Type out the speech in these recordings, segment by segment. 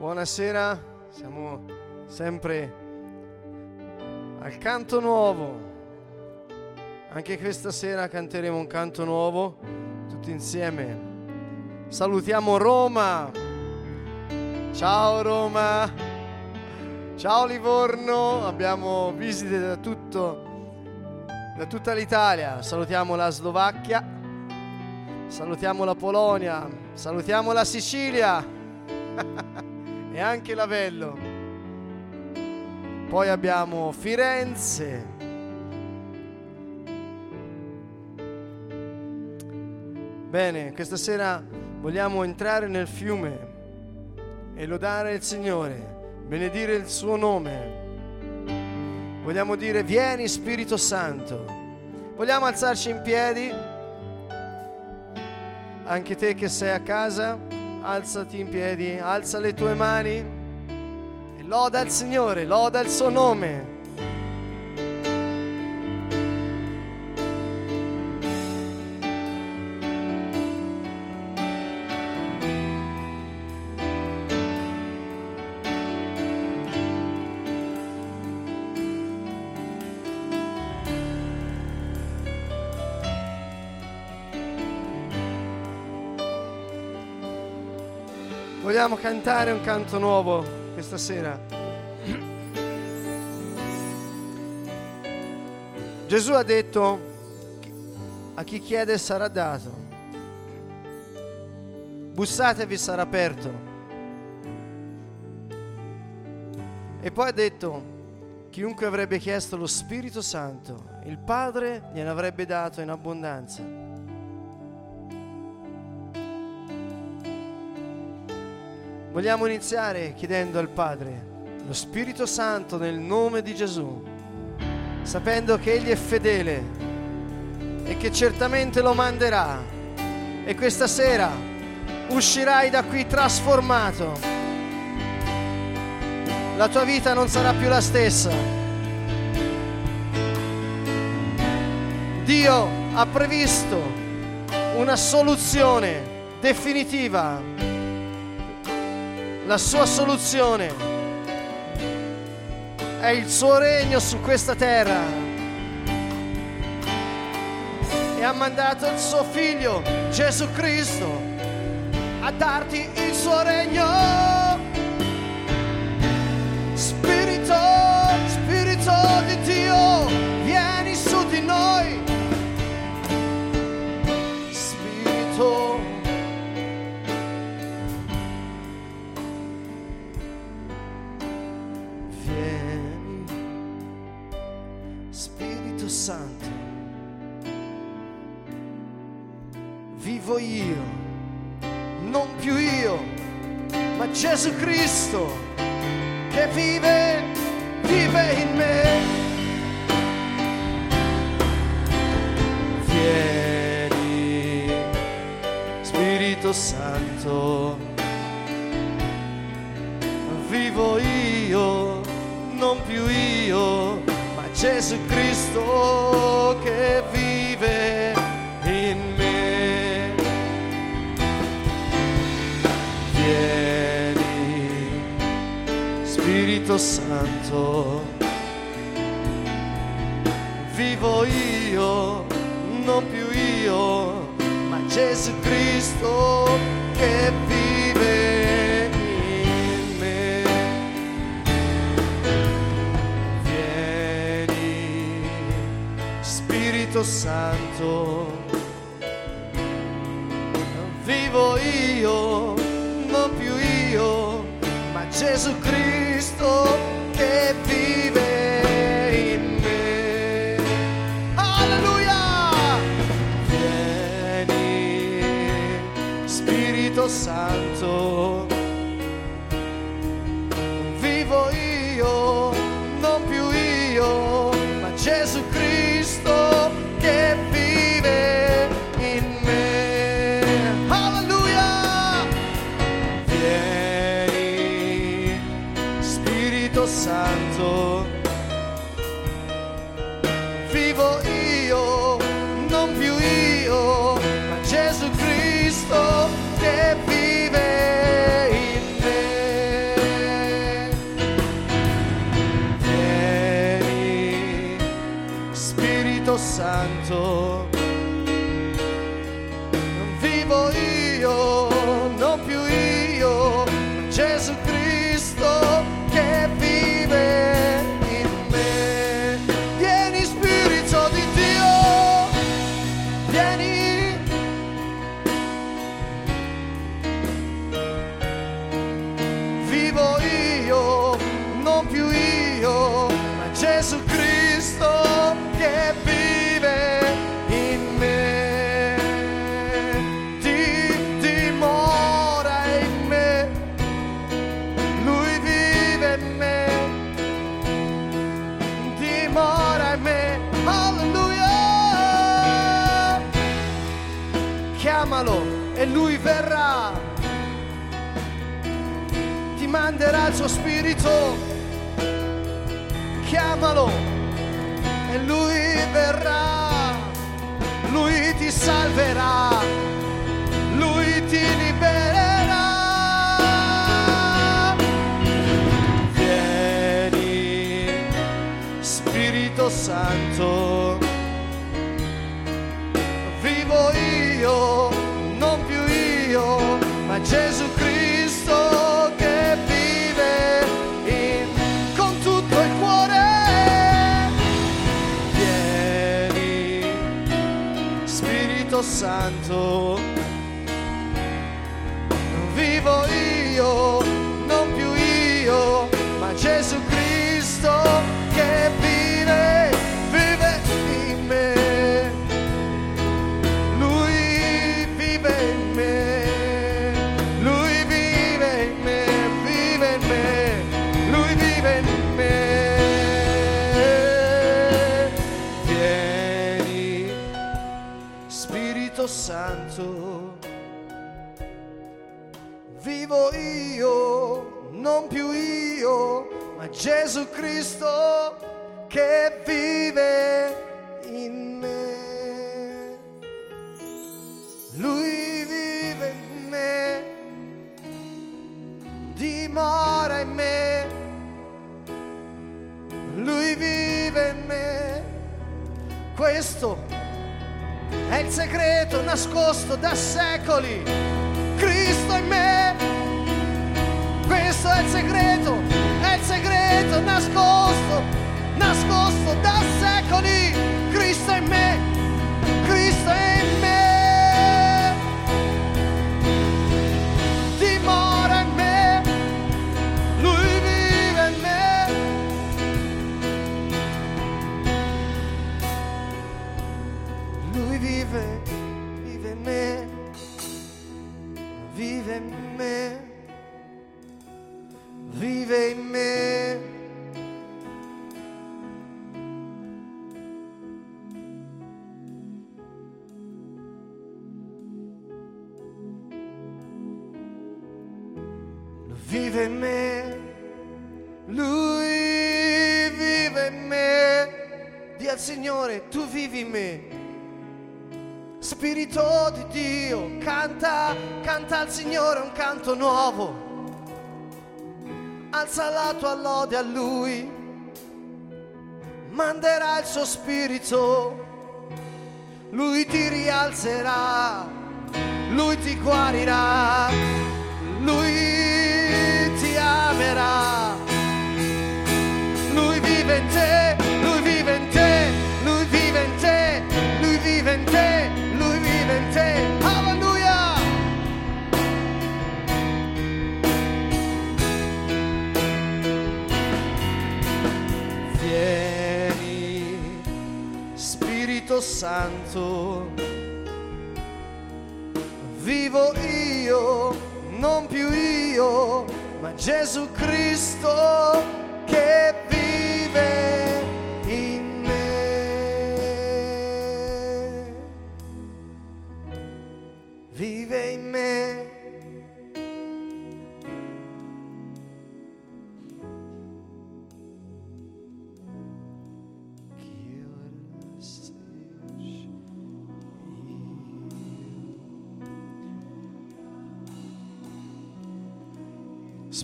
Buonasera, siamo sempre al canto nuovo. Anche questa sera canteremo un canto nuovo tutti insieme. Salutiamo Roma. Ciao Roma. Ciao Livorno, abbiamo visite da tutto da tutta l'Italia. Salutiamo la Slovacchia. Salutiamo la Polonia, salutiamo la Sicilia. Anche Lavello. Poi abbiamo Firenze. Bene, questa sera vogliamo entrare nel fiume e lodare il Signore, benedire il suo nome. Vogliamo dire vieni Spirito Santo. Vogliamo alzarci in piedi? Anche te che sei a casa? Alzati in piedi, alza le tue mani e loda il Signore, loda il suo nome. Vogliamo cantare un canto nuovo questa sera. Gesù ha detto, a chi chiede sarà dato, bussate e vi sarà aperto. E poi ha detto, chiunque avrebbe chiesto lo Spirito Santo, il Padre gliene avrebbe dato in abbondanza. Vogliamo iniziare chiedendo al Padre lo Spirito Santo nel nome di Gesù, sapendo che Egli è fedele e che certamente lo manderà. E questa sera uscirai da qui trasformato. La tua vita non sarà più la stessa. Dio ha previsto una soluzione definitiva la sua soluzione è il suo regno su questa terra e ha mandato il suo figlio Gesù Cristo a darti il suo regno. Ma Gesù Cristo che vive, vive in me. Vieni, Spirito Santo, vivo io, non più io Gesù Cristo che vive in me. Vieni, Spirito Santo, vivo io, non più io, ma Gesù Cristo che vive Spirito Santo. Vivo io, non più io, Gesù Cristo che vive in me. Alleluia! Vieni, Spirito Santo. Santo. verá. Santo. vivo io, non più io, ma Gesù Cristo che vive in me. Lui vive in me, dimora in me, lui vive in me. Questo è il segreto nascosto da secoli Questo è il segreto, è il segreto nascosto, nascosto da secoli. Cristo in me, Cristo in me. al Signore un canto nuovo, alza la tua lode a Lui, manderà il suo spirito, Lui ti rialzerà, Lui ti guarirà, Lui Santo. Vivo io, non più io, ma Gesù Cristo che vive in me. Vive in me.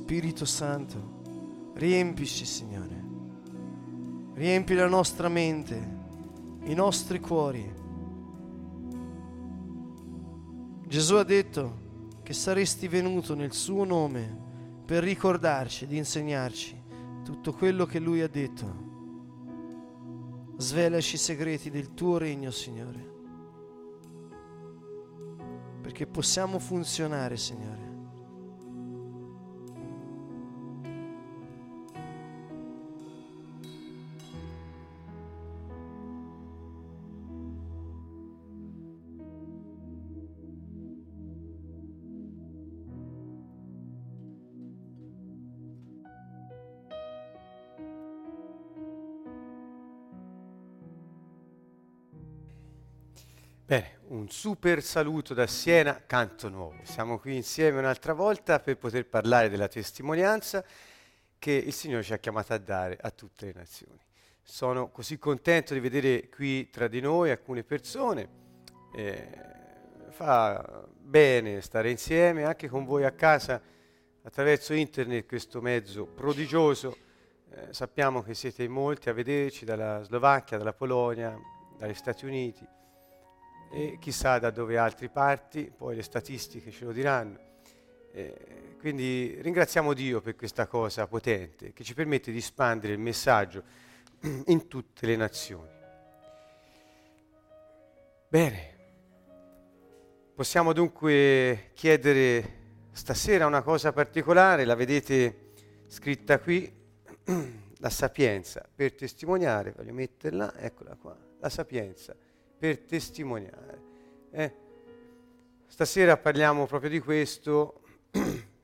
Spirito Santo, riempici Signore, riempi la nostra mente, i nostri cuori. Gesù ha detto che saresti venuto nel suo nome per ricordarci ed insegnarci tutto quello che lui ha detto. Svelaci i segreti del tuo regno, Signore, perché possiamo funzionare, Signore un super saluto da Siena, Canto Nuovo. Siamo qui insieme un'altra volta per poter parlare della testimonianza che il Signore ci ha chiamato a dare a tutte le nazioni. Sono così contento di vedere qui tra di noi alcune persone. Eh, fa bene stare insieme anche con voi a casa attraverso internet, questo mezzo prodigioso. Eh, sappiamo che siete in molti a vederci dalla Slovacchia, dalla Polonia, dagli Stati Uniti e chissà da dove altri parti, poi le statistiche ce lo diranno. Eh, quindi ringraziamo Dio per questa cosa potente che ci permette di espandere il messaggio in tutte le nazioni. Bene, possiamo dunque chiedere stasera una cosa particolare, la vedete scritta qui, la sapienza per testimoniare, voglio metterla, eccola qua, la sapienza per testimoniare. Eh? Stasera parliamo proprio di questo.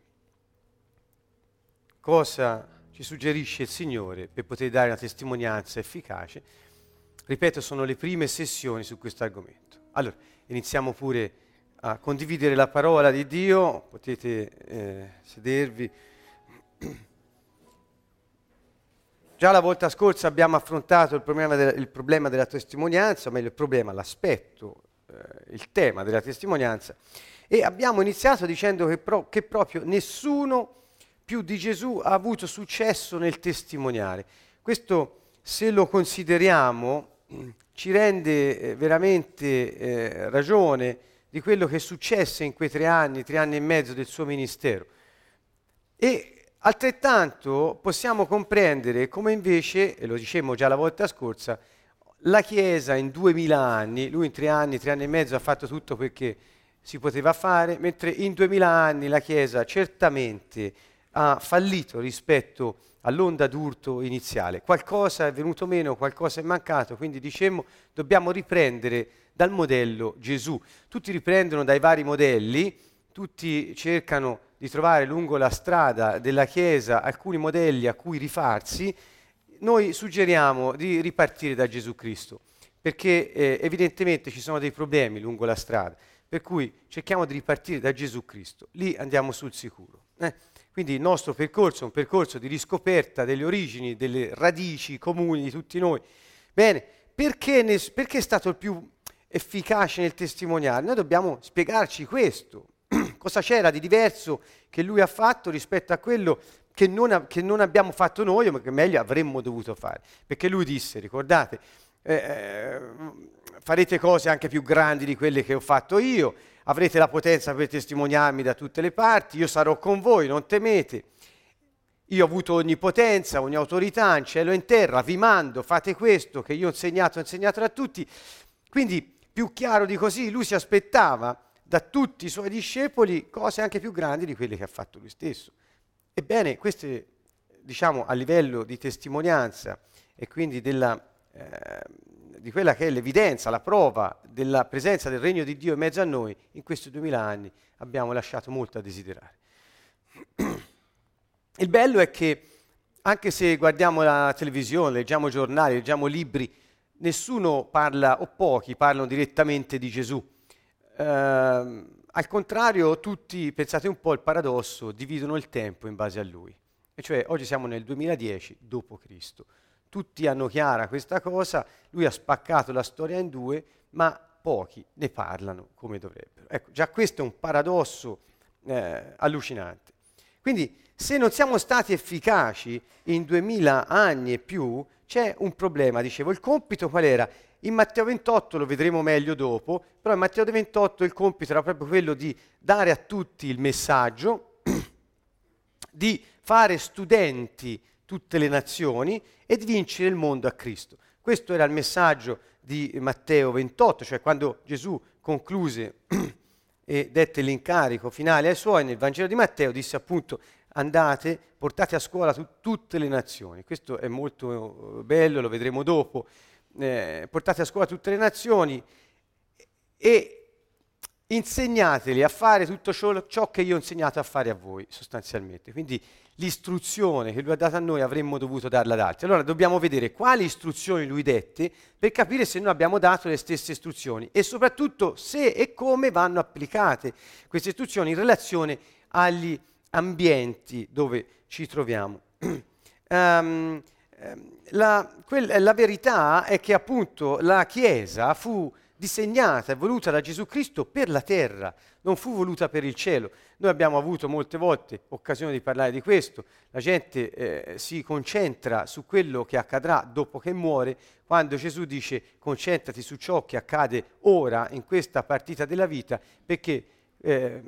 Cosa ci suggerisce il Signore per poter dare una testimonianza efficace? Ripeto, sono le prime sessioni su questo argomento. Allora, iniziamo pure a condividere la parola di Dio, potete eh, sedervi. Già la volta scorsa abbiamo affrontato il problema, del, il problema della testimonianza, o meglio il problema, l'aspetto, eh, il tema della testimonianza, e abbiamo iniziato dicendo che, pro, che proprio nessuno più di Gesù ha avuto successo nel testimoniare. Questo, se lo consideriamo, ci rende eh, veramente eh, ragione di quello che successe in quei tre anni, tre anni e mezzo del suo ministero. E Altrettanto possiamo comprendere come invece, e lo dicevamo già la volta scorsa, la Chiesa in duemila anni, lui in tre anni, tre anni e mezzo ha fatto tutto perché si poteva fare, mentre in duemila anni la Chiesa certamente ha fallito rispetto all'onda d'urto iniziale. Qualcosa è venuto meno, qualcosa è mancato, quindi dicemmo dobbiamo riprendere dal modello Gesù. Tutti riprendono dai vari modelli, tutti cercano di trovare lungo la strada della Chiesa alcuni modelli a cui rifarsi, noi suggeriamo di ripartire da Gesù Cristo, perché eh, evidentemente ci sono dei problemi lungo la strada, per cui cerchiamo di ripartire da Gesù Cristo, lì andiamo sul sicuro. Eh? Quindi il nostro percorso è un percorso di riscoperta delle origini, delle radici comuni di tutti noi. Bene, perché, ne, perché è stato il più efficace nel testimoniare? Noi dobbiamo spiegarci questo, cosa c'era di diverso che lui ha fatto rispetto a quello che non, che non abbiamo fatto noi, ma che meglio avremmo dovuto fare. Perché lui disse, ricordate, eh, eh, farete cose anche più grandi di quelle che ho fatto io, avrete la potenza per testimoniarmi da tutte le parti, io sarò con voi, non temete. Io ho avuto ogni potenza, ogni autorità in cielo e in terra, vi mando, fate questo che io ho insegnato, ho insegnato a tutti. Quindi, più chiaro di così, lui si aspettava da tutti i suoi discepoli cose anche più grandi di quelle che ha fatto lui stesso. Ebbene, queste, diciamo, a livello di testimonianza e quindi della, eh, di quella che è l'evidenza, la prova della presenza del regno di Dio in mezzo a noi, in questi duemila anni abbiamo lasciato molto a desiderare. Il bello è che anche se guardiamo la televisione, leggiamo giornali, leggiamo libri, nessuno parla, o pochi parlano direttamente di Gesù al contrario, tutti, pensate un po' il paradosso, dividono il tempo in base a lui. E cioè oggi siamo nel 2010 d.C. Tutti hanno chiara questa cosa, lui ha spaccato la storia in due, ma pochi ne parlano come dovrebbero. Ecco, già questo è un paradosso eh, allucinante. Quindi, se non siamo stati efficaci in 2000 anni e più, c'è un problema. Dicevo, il compito qual era? In Matteo 28 lo vedremo meglio dopo, però in Matteo 28 il compito era proprio quello di dare a tutti il messaggio, di fare studenti tutte le nazioni e di vincere il mondo a Cristo. Questo era il messaggio di Matteo 28, cioè quando Gesù concluse e dette l'incarico finale ai suoi nel Vangelo di Matteo, disse appunto andate, portate a scuola tu- tutte le nazioni. Questo è molto eh, bello, lo vedremo dopo. Eh, portate a scuola tutte le nazioni e insegnateli a fare tutto ciò, ciò, che io ho insegnato a fare a voi, sostanzialmente. Quindi l'istruzione che lui ha dato a noi avremmo dovuto darla ad altri. Allora dobbiamo vedere quali istruzioni lui dette per capire se noi abbiamo dato le stesse istruzioni e soprattutto se e come vanno applicate queste istruzioni in relazione agli ambienti dove ci troviamo. um, la, quel, la verità è che appunto la Chiesa fu disegnata e voluta da Gesù Cristo per la terra, non fu voluta per il cielo. Noi abbiamo avuto molte volte occasione di parlare di questo, la gente eh, si concentra su quello che accadrà dopo che muore, quando Gesù dice concentrati su ciò che accade ora in questa partita della vita, perché eh,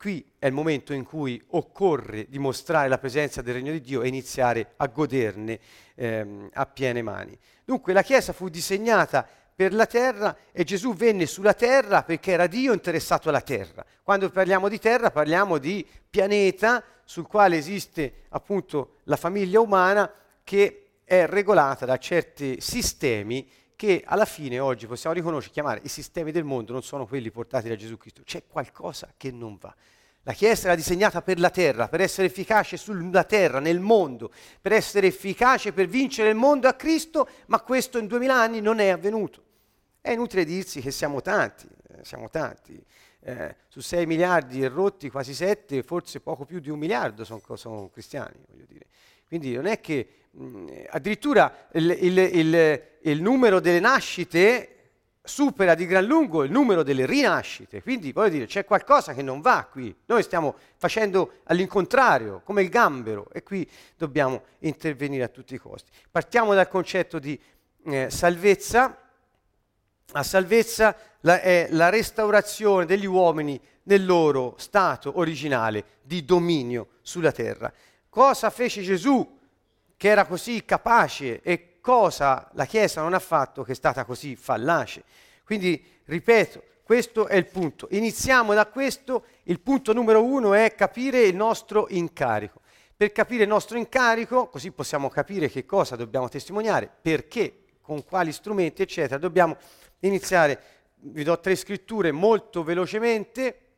qui è il momento in cui occorre dimostrare la presenza del regno di Dio e iniziare a goderne ehm, a piene mani. Dunque la Chiesa fu disegnata per la terra e Gesù venne sulla terra perché era Dio interessato alla terra. Quando parliamo di terra parliamo di pianeta sul quale esiste appunto la famiglia umana che è regolata da certi sistemi che alla fine oggi possiamo riconoscere, chiamare i sistemi del mondo non sono quelli portati da Gesù Cristo. C'è qualcosa che non va. La Chiesa era disegnata per la terra, per essere efficace sulla terra, nel mondo, per essere efficace per vincere il mondo a Cristo, ma questo in duemila anni non è avvenuto. È inutile dirsi che siamo tanti, eh, siamo tanti. Eh, su 6 miliardi e rotti, quasi 7, forse poco più di un miliardo sono, sono cristiani, voglio dire. Quindi non è che mh, addirittura il, il, il, il, numero delle nascite supera di gran lungo il numero delle rinascite. Quindi voglio dire, c'è qualcosa che non va qui. Noi stiamo facendo all'incontrario, come il gambero, e qui dobbiamo intervenire a tutti i costi. Partiamo dal concetto di eh, salvezza la salvezza è la restaurazione degli uomini nel loro stato originale di dominio sulla terra. Cosa fece Gesù che era così capace e cosa la Chiesa non ha fatto che è stata così fallace? Quindi, ripeto, questo è il punto. Iniziamo da questo. Il punto numero uno è capire il nostro incarico. Per capire il nostro incarico, così possiamo capire che cosa dobbiamo testimoniare, perché, con quali strumenti, eccetera, dobbiamo iniziare. Vi do tre scritture molto velocemente.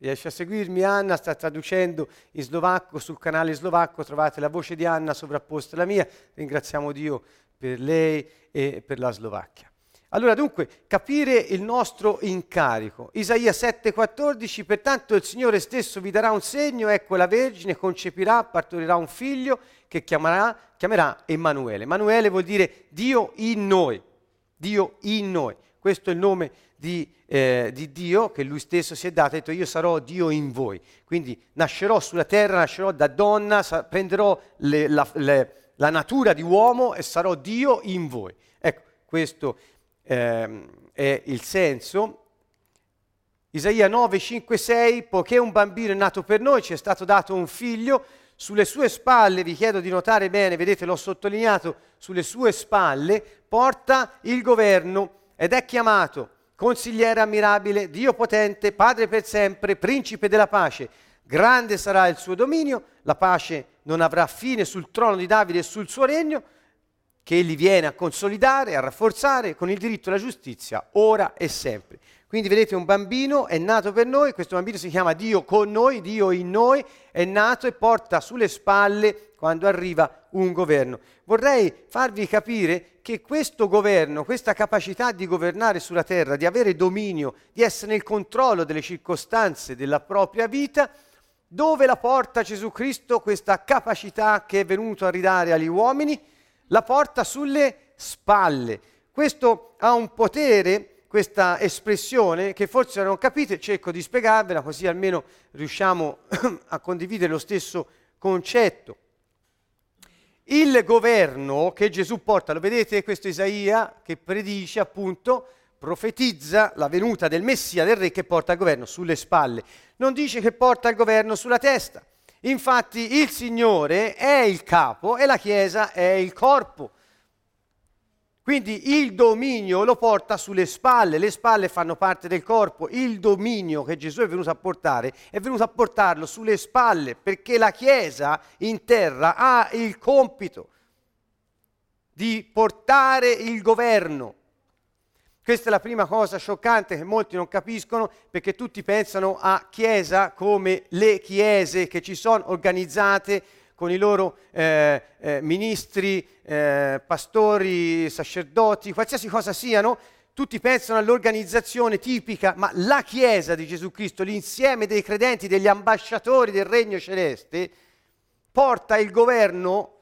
Riesce a seguirmi? Anna sta traducendo in slovacco, sul canale slovacco trovate la voce di Anna sovrapposta alla mia. Ringraziamo Dio per lei e per la Slovacchia. Allora dunque, capire il nostro incarico. Isaia 7,14, pertanto il Signore stesso vi darà un segno, ecco la Vergine concepirà, partorirà un figlio che chiamerà, chiamerà Emanuele. Emanuele vuol dire Dio in noi. Dio in noi. Questo è il nome di, eh, di, Dio che lui stesso si è dato, ha detto io sarò Dio in voi. Quindi nascerò sulla terra, nascerò da donna, sa- prenderò le, la, le, la, natura di uomo e sarò Dio in voi. Ecco, questo eh, è il senso. Isaia 9, 5, 6, poiché un bambino è nato per noi, ci è stato dato un figlio, sulle sue spalle, vi chiedo di notare bene, vedete l'ho sottolineato, sulle sue spalle porta il governo ed è chiamato consigliere ammirabile, Dio potente, Padre per sempre, principe della pace. Grande sarà il suo dominio, la pace non avrà fine sul trono di Davide e sul suo regno, che egli viene a consolidare, a rafforzare con il diritto alla giustizia, ora e sempre. Quindi vedete un bambino è nato per noi, questo bambino si chiama Dio con noi, Dio in noi, è nato e porta sulle spalle quando arriva un governo. Vorrei farvi capire che questo governo, questa capacità di governare sulla terra, di avere dominio, di essere nel controllo delle circostanze della propria vita, dove la porta Gesù Cristo questa capacità che è venuto a ridare agli uomini? La porta sulle spalle. Questo ha un potere questa espressione che forse non capite, cerco di spiegarvela così almeno riusciamo a condividere lo stesso concetto. il governo che Gesù porta, lo vedete questo Isaia che predice appunto, profetizza la venuta del Messia, del Re che porta il governo sulle spalle. Non dice che porta il governo sulla testa. Infatti il Signore è il capo e la Chiesa è il corpo. Quindi il dominio lo porta sulle spalle, le spalle fanno parte del corpo, il dominio che Gesù è venuto a portare è venuto a portarlo sulle spalle perché la Chiesa in terra ha il compito di portare il governo. Questa è la prima cosa scioccante che molti non capiscono perché tutti pensano a Chiesa come le chiese che ci sono organizzate con i loro eh, eh, ministri, eh, pastori, sacerdoti, qualsiasi cosa siano, tutti pensano all'organizzazione tipica, ma la Chiesa di Gesù Cristo, l'insieme dei credenti, degli ambasciatori del Regno Celeste, porta il governo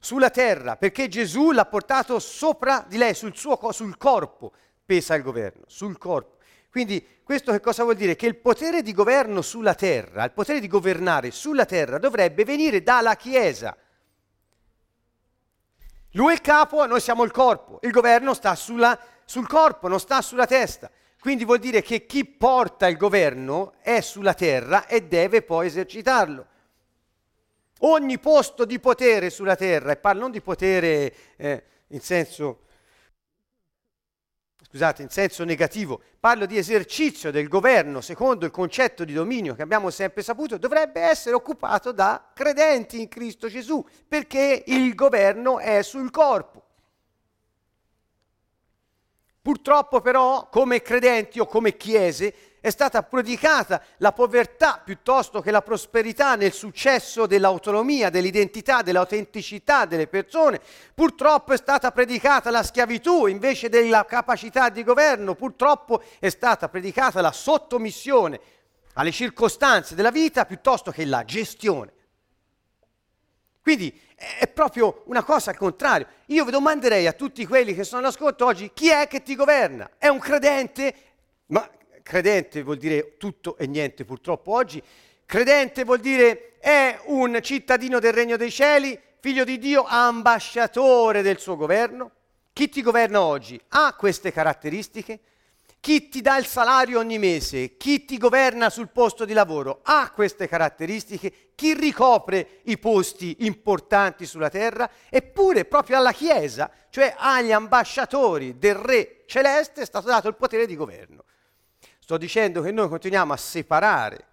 sulla terra, perché Gesù l'ha portato sopra di lei, sul suo sul corpo, pesa il governo, sul corpo. Quindi questo che cosa vuol dire? Che il potere di governo sulla terra, il potere di governare sulla terra dovrebbe venire dalla Chiesa. Lui è il capo, noi siamo il corpo, il governo sta sulla, sul corpo, non sta sulla testa. Quindi vuol dire che chi porta il governo è sulla terra e deve poi esercitarlo. Ogni posto di potere sulla terra, e parlo non di potere eh, in senso scusate, in senso negativo, parlo di esercizio del governo secondo il concetto di dominio che abbiamo sempre saputo, dovrebbe essere occupato da credenti in Cristo Gesù, perché il governo è sul corpo. Purtroppo però, come credenti o come chiese, è stata predicata la povertà piuttosto che la prosperità nel successo dell'autonomia, dell'identità, dell'autenticità delle persone. Purtroppo è stata predicata la schiavitù invece della capacità di governo. Purtroppo è stata predicata la sottomissione alle circostanze della vita piuttosto che la gestione. Quindi è proprio una cosa al contrario. Io vi domanderei a tutti quelli che sono all'ascolto oggi chi è che ti governa? È un credente? Ma credente vuol dire tutto e niente purtroppo oggi. Credente vuol dire è un cittadino del regno dei cieli, figlio di Dio, ambasciatore del suo governo. Chi ti governa oggi ha queste caratteristiche? Chi ti dà il salario ogni mese, chi ti governa sul posto di lavoro, ha queste caratteristiche, chi ricopre i posti importanti sulla terra, eppure proprio alla Chiesa, cioè agli ambasciatori del Re celeste, è stato dato il potere di governo. Sto dicendo che noi continuiamo a separare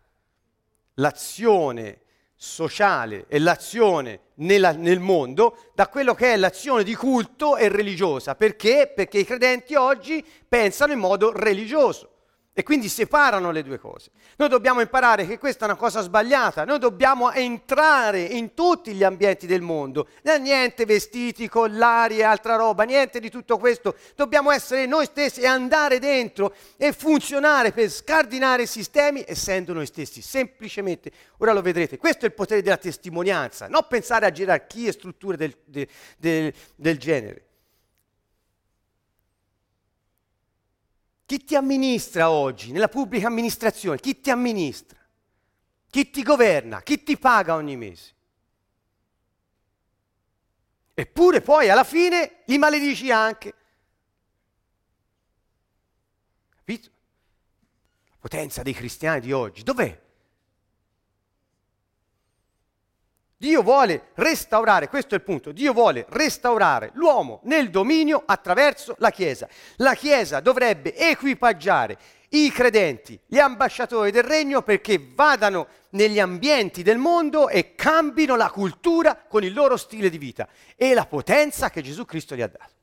l'azione sociale e l'azione nella, nel mondo da quello che è l'azione di culto e religiosa. Perché? Perché i credenti oggi pensano in modo religioso. E quindi separano le due cose. Noi dobbiamo imparare che questa è una cosa sbagliata, noi dobbiamo entrare in tutti gli ambienti del mondo, niente vestiti, collari e altra roba, niente di tutto questo. Dobbiamo essere noi stessi e andare dentro e funzionare per scardinare i sistemi essendo noi stessi, semplicemente. Ora lo vedrete, questo è il potere della testimonianza, non pensare a gerarchie e strutture del, del, del genere. Chi ti amministra oggi nella pubblica amministrazione? Chi ti amministra? Chi ti governa? Chi ti paga ogni mese? Eppure poi alla fine li maledici anche. Capito? La potenza dei cristiani di oggi, dov'è? Dio vuole restaurare, questo è il punto, Dio vuole restaurare l'uomo nel dominio attraverso la Chiesa. La Chiesa dovrebbe equipaggiare i credenti, gli ambasciatori del regno perché vadano negli ambienti del mondo e cambino la cultura con il loro stile di vita e la potenza che Gesù Cristo gli ha dato.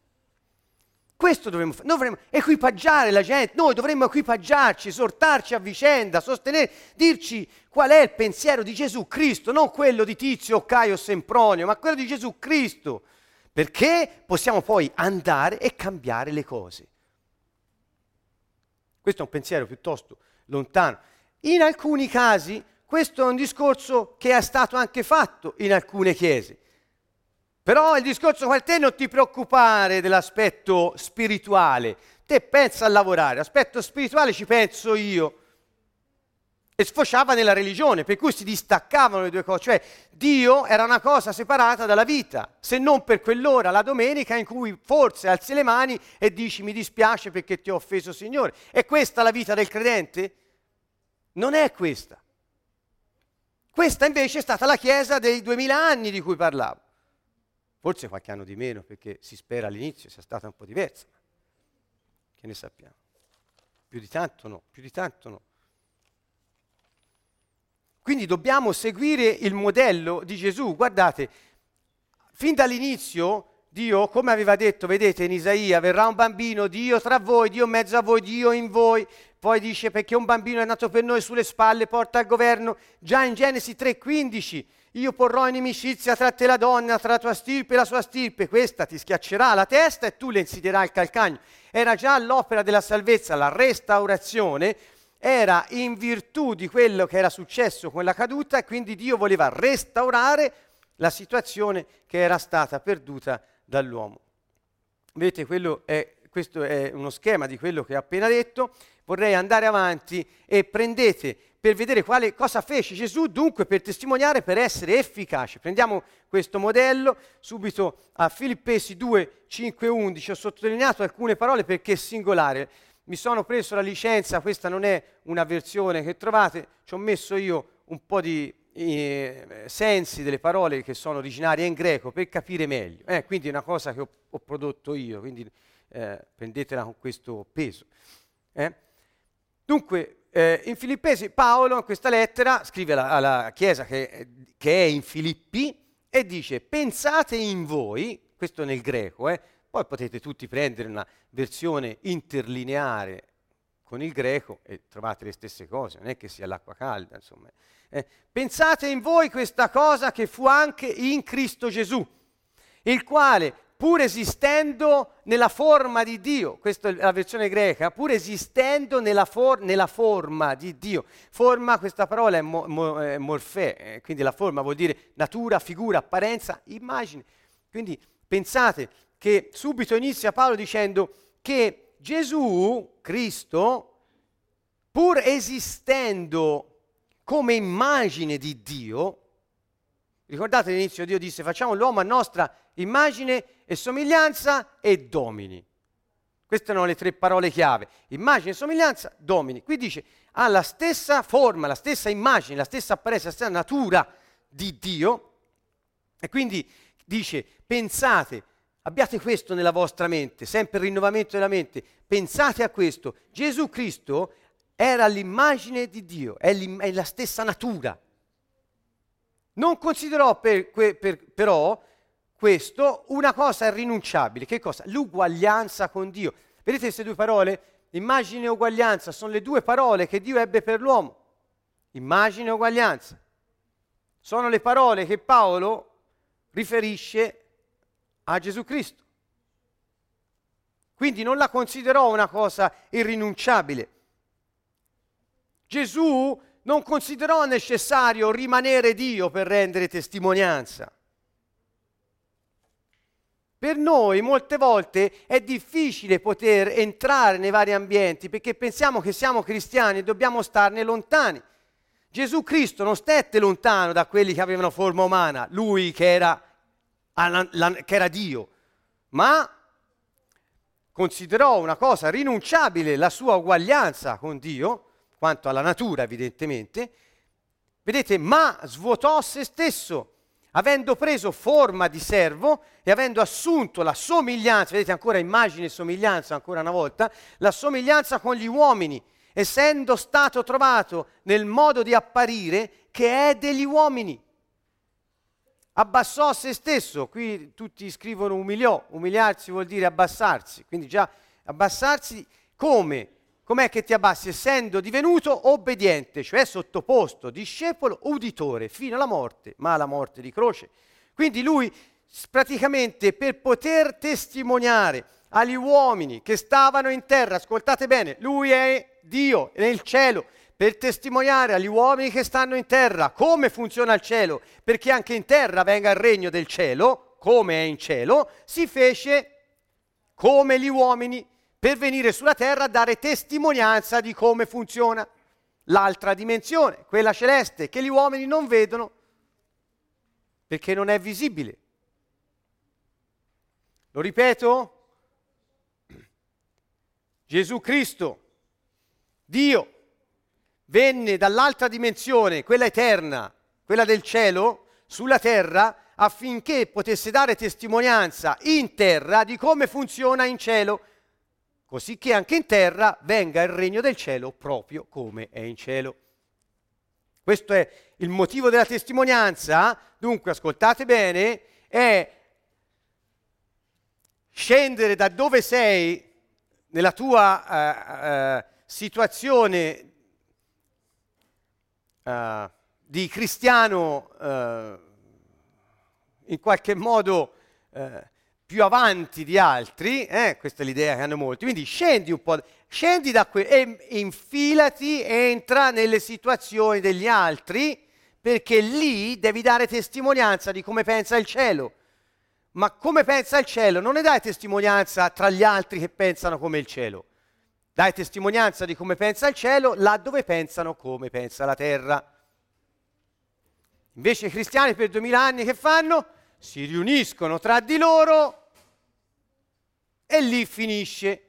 Questo dovremmo fare, dovremmo equipaggiare la gente, noi dovremmo equipaggiarci, esortarci a vicenda, sostenere, dirci qual è il pensiero di Gesù Cristo, non quello di Tizio, Caio, Sempronio, ma quello di Gesù Cristo, perché possiamo poi andare e cambiare le cose. Questo è un pensiero piuttosto lontano. In alcuni casi questo è un discorso che è stato anche fatto in alcune chiese. Però il discorso con te non ti preoccupare dell'aspetto spirituale, te pensa a lavorare, l'aspetto spirituale ci penso io. e sfociava nella religione, per cui si distaccavano le due cose, cioè Dio era una cosa separata dalla vita, se non per quell'ora, la domenica, in cui forse alzi le mani e dici mi dispiace perché ti ho offeso Signore. È questa la vita del credente? Non è questa. Questa invece è stata la Chiesa dei duemila anni di cui parlavo. Forse qualche anno di meno, perché si spera all'inizio sia stata un po' diversa. Che ne sappiamo? Più di tanto no, più di tanto no. Quindi dobbiamo seguire il modello di Gesù. Guardate, fin dall'inizio Dio, come aveva detto, vedete in Isaia, verrà un bambino, Dio tra voi, Dio in mezzo a voi, Dio in voi. Poi dice perché un bambino è nato per noi sulle spalle, porta al governo. Già in Genesi 3:15, io porrò inimicizia tra te e la donna, tra la tua stirpe e la sua stirpe. Questa ti schiaccerà la testa e tu le insidierai il calcagno. Era già l'opera della salvezza, la restaurazione era in virtù di quello che era successo con la caduta e quindi Dio voleva restaurare la situazione che era stata perduta dall'uomo. Vedete, è, questo è uno schema di quello che ho appena detto. Vorrei andare avanti e prendete per vedere quale, cosa fece Gesù, dunque per testimoniare, per essere efficace. Prendiamo questo modello subito a Filippesi 2, 5, 11. Ho sottolineato alcune parole perché è singolare mi sono preso la licenza, questa non è una versione che trovate, ci ho messo io un po' di eh, sensi delle parole che sono originarie in greco per capire meglio. Eh, quindi è una cosa che ho, ho prodotto io, quindi eh, prendetela con questo peso. Eh. Dunque, eh, in Filippesi Paolo in questa lettera scrive alla, alla chiesa che, che, è in Filippi e dice pensate in voi, questo nel greco, eh, poi potete tutti prendere una versione interlineare con il greco e trovate le stesse cose, non è che sia l'acqua calda, insomma. Eh, pensate in voi questa cosa che fu anche in Cristo Gesù, il quale, pur esistendo nella forma di Dio, questa è la versione greca, pur esistendo nella, for- nella forma di Dio, forma, questa parola è, mo- mo- è morfè, eh, quindi la forma vuol dire natura, figura, apparenza, immagine. Quindi pensate che subito inizia Paolo dicendo che Gesù, Cristo, pur esistendo come immagine di Dio, ricordate all'inizio Dio disse facciamo l'uomo a nostra immagine e somiglianza e domini. Queste erano le tre parole chiave. Immagine, somiglianza, domini. Qui dice ha la stessa forma, la stessa immagine, la stessa apparenza, la stessa natura di Dio. E quindi dice pensate Abbiate questo nella vostra mente, sempre il rinnovamento della mente. Pensate a questo. Gesù Cristo era l'immagine di Dio, è, è la stessa natura. Non considerò per, per, però questo una cosa irrinunciabile. Che cosa? L'uguaglianza con Dio. Vedete queste due parole? Immagine e uguaglianza sono le due parole che Dio ebbe per l'uomo. Immagine e uguaglianza. Sono le parole che Paolo riferisce a Gesù Cristo. Quindi non la considerò una cosa irrinunciabile. Gesù non considerò necessario rimanere Dio per rendere testimonianza. Per noi molte volte è difficile poter entrare nei vari ambienti perché pensiamo che siamo cristiani e dobbiamo starne lontani. Gesù Cristo non stette lontano da quelli che avevano forma umana, lui che era che era Dio, ma considerò una cosa rinunciabile la sua uguaglianza con Dio, quanto alla natura evidentemente, vedete, ma svuotò se stesso, avendo preso forma di servo e avendo assunto la somiglianza, vedete ancora immagine e somiglianza ancora una volta, la somiglianza con gli uomini, essendo stato trovato nel modo di apparire che è degli uomini abbassò se stesso, qui tutti scrivono umiliò, umiliarsi vuol dire abbassarsi, quindi già abbassarsi come? Com'è che ti abbassi? Essendo divenuto obbediente, cioè sottoposto, discepolo, uditore, fino alla morte, ma alla morte di croce. Quindi lui praticamente per poter testimoniare agli uomini che stavano in terra, ascoltate bene, lui è Dio nel cielo, per testimoniare agli uomini che stanno in terra come funziona il cielo, perché anche in terra venga il regno del cielo, come è in cielo, si fece come gli uomini per venire sulla terra a dare testimonianza di come funziona. l'altra dimensione, quella celeste, che gli uomini non vedono perché non è visibile. Lo ripeto, Gesù Cristo, Dio, venne dall'altra dimensione, quella eterna, quella del cielo, sulla terra affinché potesse dare testimonianza in terra di come funziona in cielo, così che anche in terra venga il regno del cielo proprio come è in cielo. Questo è il motivo della testimonianza. Dunque, ascoltate bene, è scendere da dove sei nella tua uh, uh, situazione uh, di cristiano in qualche modo più avanti di altri, eh, questa è l'idea che hanno molti, quindi scendi un po', scendi da qui e infilati, entra nelle situazioni degli altri, perché lì devi dare testimonianza di come pensa il cielo. Ma come pensa il cielo? Non ne dai testimonianza tra gli altri che pensano come il cielo. Dai testimonianza di come pensa il cielo là dove pensano come pensa la terra. Invece i cristiani per duemila anni che fanno? Si riuniscono tra di loro e lì finisce.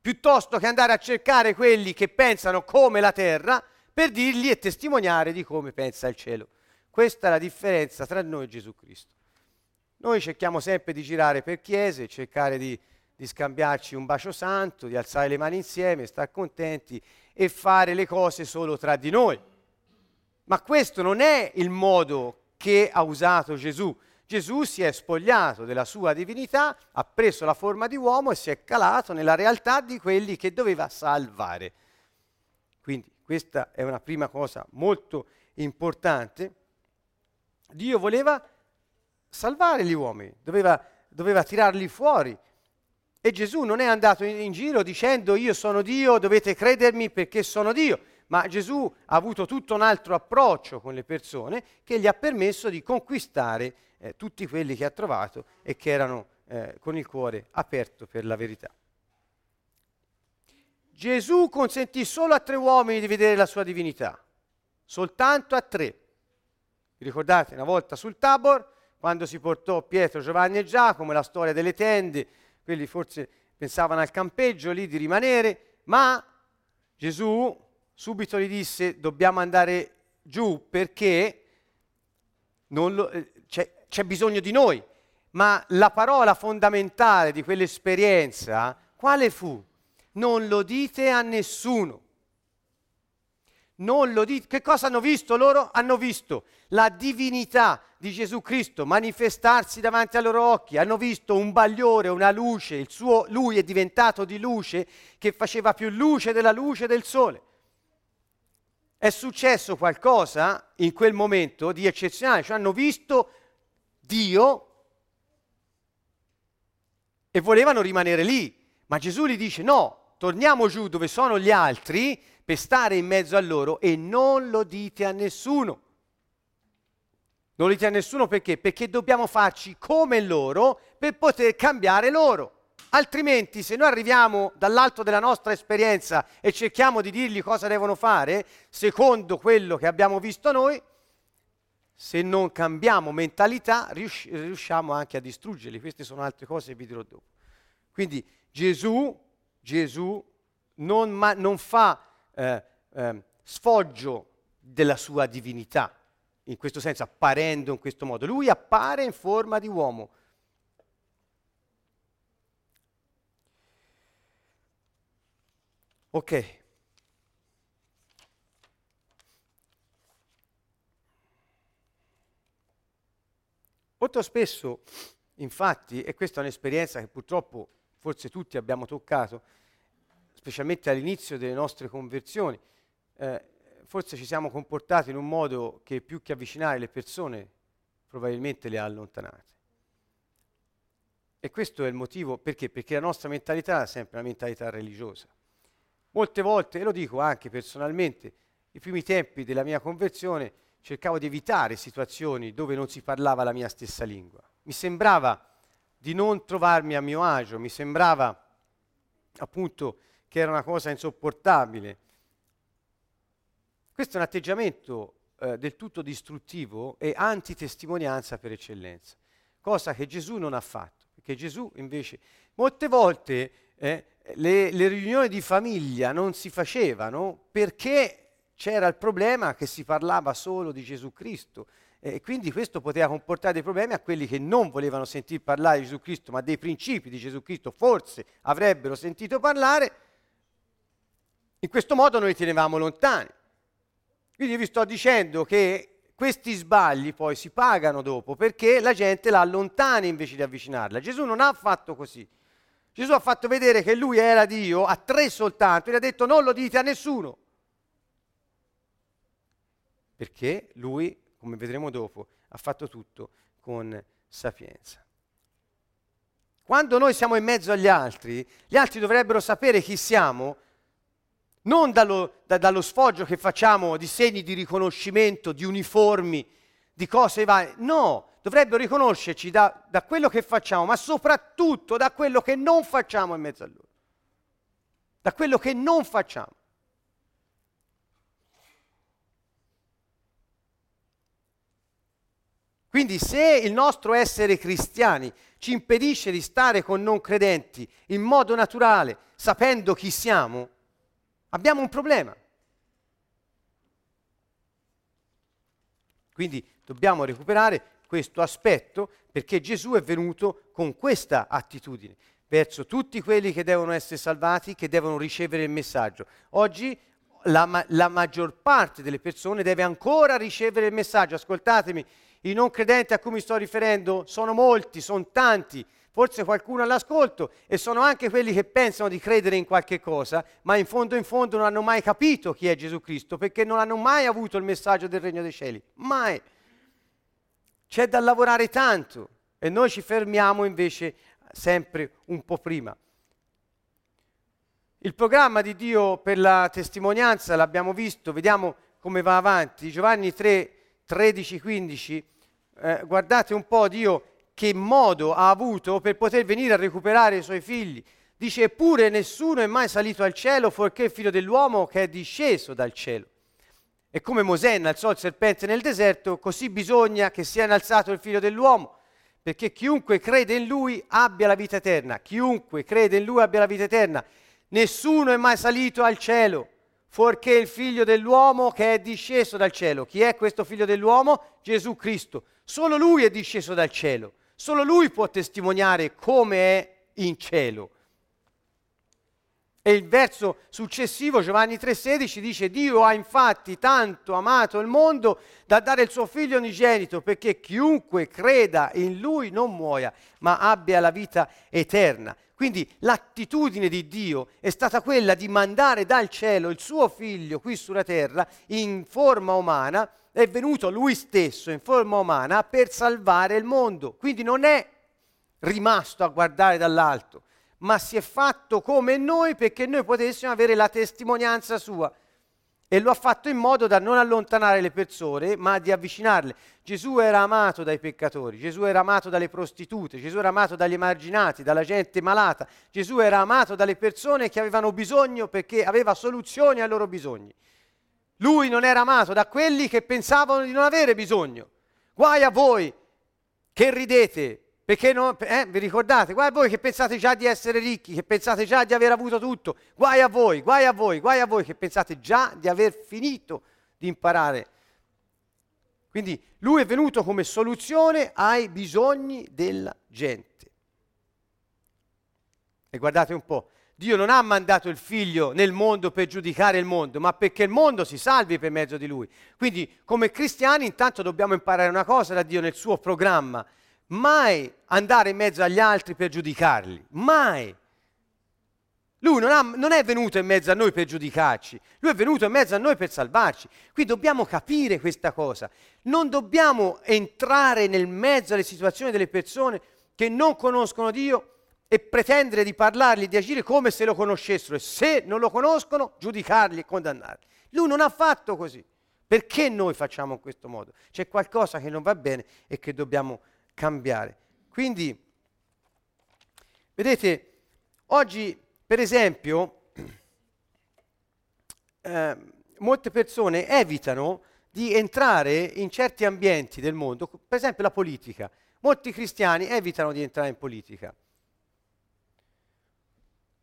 Piuttosto che andare a cercare quelli che pensano come la terra per dirgli e testimoniare di come pensa il cielo. Questa è la differenza tra noi e Gesù Cristo. Noi cerchiamo sempre di girare per chiese, cercare di, di scambiarci un bacio santo, di alzare le mani insieme, stare contenti e fare le cose solo tra di noi. Ma questo non è il modo che ha usato Gesù. Gesù si è spogliato della sua divinità, ha preso la forma di uomo e si è calato nella realtà di quelli che doveva salvare. Quindi questa è una prima cosa molto importante. Dio voleva salvare gli uomini, doveva, doveva tirarli fuori. E Gesù non è andato in, in giro dicendo io sono Dio, dovete credermi perché sono Dio, ma Gesù ha avuto tutto un altro approccio con le persone che gli ha permesso di conquistare eh, tutti quelli che ha trovato e che erano eh, con il cuore aperto per la verità. Gesù consentì solo a tre uomini di vedere la sua divinità, soltanto a tre. Vi ricordate una volta sul Tabor quando si portò Pietro, Giovanni e Giacomo, la storia delle tende, quelli forse pensavano al campeggio lì di rimanere, ma Gesù subito gli disse dobbiamo andare giù perché lo, eh, c'è, c'è bisogno di noi. Ma la parola fondamentale di quell'esperienza, quale fu? Non lo dite a nessuno. Non lo dite. Che cosa hanno visto loro? Hanno visto la divinità di Gesù Cristo manifestarsi davanti ai loro occhi, hanno visto un bagliore, una luce, suo, lui è diventato di luce che faceva più luce della luce del sole. È successo qualcosa in quel momento di eccezionale, cioè hanno visto Dio e volevano rimanere lì, ma Gesù gli dice no, torniamo giù dove sono gli altri per stare in mezzo a loro e non lo dite a nessuno. Non lo dite a nessuno perché? Perché dobbiamo farci come loro per poter cambiare loro. Altrimenti, se noi arriviamo dall'alto della nostra esperienza e cerchiamo di dirgli cosa devono fare, secondo quello che abbiamo visto noi, se non cambiamo mentalità, riusci- riusciamo anche a distruggerli. Queste sono altre cose che vi dirò dopo. Quindi Gesù, Gesù non, ma- non fa eh, eh, sfoggio della sua divinità in questo senso, apparendo in questo modo. Lui appare in forma di uomo. Ok. Molto spesso, infatti, e questa è un'esperienza che purtroppo forse tutti abbiamo toccato, specialmente all'inizio delle nostre conversioni, eh, forse ci siamo comportati in un modo che più che avvicinare le persone probabilmente le ha allontanate. E questo è il motivo perché? Perché la nostra mentalità è sempre una mentalità religiosa. Molte volte, e lo dico anche personalmente, i primi tempi della mia conversione cercavo di evitare situazioni dove non si parlava la mia stessa lingua. Mi sembrava di non trovarmi a mio agio, mi sembrava appunto che era una cosa insopportabile Questo è un atteggiamento eh, del tutto distruttivo e antitestimonianza per eccellenza, cosa che Gesù non ha fatto, perché Gesù invece molte volte eh, le, le riunioni di famiglia non si facevano perché c'era il problema che si parlava solo di Gesù Cristo e quindi questo poteva comportare dei problemi a quelli che non volevano sentir parlare di Gesù Cristo, ma dei principi di Gesù Cristo forse avrebbero sentito parlare. In questo modo noi tenevamo lontani. Quindi vi sto dicendo che questi sbagli poi si pagano dopo perché la gente la allontana invece di avvicinarla. Gesù non ha fatto così. Gesù ha fatto vedere che lui era Dio a tre soltanto, gli ha detto non lo dite a nessuno. Perché lui come vedremo dopo, ha fatto tutto con sapienza. Quando noi siamo in mezzo agli altri, gli altri dovrebbero sapere chi siamo, non dallo, da, dallo sfoggio che facciamo di segni di riconoscimento, di uniformi, di cose varie. No, dovrebbero riconoscerci da, da quello che facciamo, ma soprattutto da quello che non facciamo in mezzo a loro. Da quello che non facciamo. Quindi se il nostro essere cristiani ci impedisce di stare con non credenti in modo naturale, sapendo chi siamo, abbiamo un problema. Quindi dobbiamo recuperare questo aspetto perché Gesù è venuto con questa attitudine verso tutti quelli che devono essere salvati, che devono ricevere il messaggio. Oggi la, ma- la maggior parte delle persone deve ancora ricevere il messaggio. Ascoltatemi, i non credenti a cui mi sto riferendo sono molti, sono tanti, forse qualcuno all'ascolto e sono anche quelli che pensano di credere in qualche cosa, ma in fondo in fondo non hanno mai capito chi è Gesù Cristo, perché non hanno mai avuto il messaggio del regno dei cieli. Mai. C'è da lavorare tanto e noi ci fermiamo invece sempre un po' prima. Il programma di Dio per la testimonianza l'abbiamo visto, vediamo come va avanti. Giovanni 3, 13, 15 eh, guardate un po' Dio che modo ha avuto per poter venire a recuperare i suoi figli. Dice, eppure nessuno è mai salito al cielo fuorché il figlio dell'uomo che è disceso dal cielo. E come Mosè innalzò il serpente nel deserto, così bisogna che sia innalzato il figlio dell'uomo, perché chiunque crede in lui abbia la vita eterna. Chiunque crede in lui abbia la vita eterna. Nessuno è mai salito al cielo, fuorché il figlio dell'uomo che è disceso dal cielo. Chi è questo figlio dell'uomo? Gesù Cristo. Solo lui è disceso dal cielo, solo lui può testimoniare come è in cielo. E il verso successivo, Giovanni 3,16, dice: Dio ha infatti tanto amato il mondo da dare il suo figlio unigenito, perché chiunque creda in lui non muoia, ma abbia la vita eterna. Quindi l'attitudine di Dio è stata quella di mandare dal cielo il suo figlio qui sulla terra in forma umana è venuto lui stesso in forma umana per salvare il mondo. Quindi non è rimasto a guardare dall'alto, ma si è fatto come noi perché noi potessimo avere la testimonianza sua. E lo ha fatto in modo da non allontanare le persone, ma di avvicinarle. Gesù era amato dai peccatori, Gesù era amato dalle prostitute, Gesù era amato dagli emarginati, dalla gente malata, Gesù era amato dalle persone che avevano bisogno perché aveva soluzioni ai loro bisogni. Lui non era amato da quelli che pensavano di non avere bisogno. Guai a voi che ridete, perché non, eh, vi ricordate? Guai a voi che pensate già di essere ricchi, che pensate già di aver avuto tutto. Guai a voi, guai a voi, guai a voi che pensate già di aver finito di imparare. Quindi lui è venuto come soluzione ai bisogni della gente. E guardate un po', Dio non ha mandato il figlio nel mondo per giudicare il mondo, ma perché il mondo si salvi per mezzo di lui. Quindi come cristiani intanto dobbiamo imparare una cosa da Dio nel suo programma, mai andare in mezzo agli altri per giudicarli, mai. Lui non, ha, non, è venuto in mezzo a noi per giudicarci, lui è venuto in mezzo a noi per salvarci. Qui dobbiamo capire questa cosa. Non dobbiamo entrare nel mezzo alle situazioni delle persone che non conoscono Dio e pretendere di parlargli, di agire come se lo conoscessero e se non lo conoscono giudicarli e condannarli. Lui non ha fatto così. Perché noi facciamo in questo modo? C'è qualcosa che non va bene e che dobbiamo cambiare. Quindi, vedete, oggi per esempio, eh, molte persone evitano di entrare in certi ambienti del mondo, per esempio la politica. Molti cristiani evitano di entrare in politica.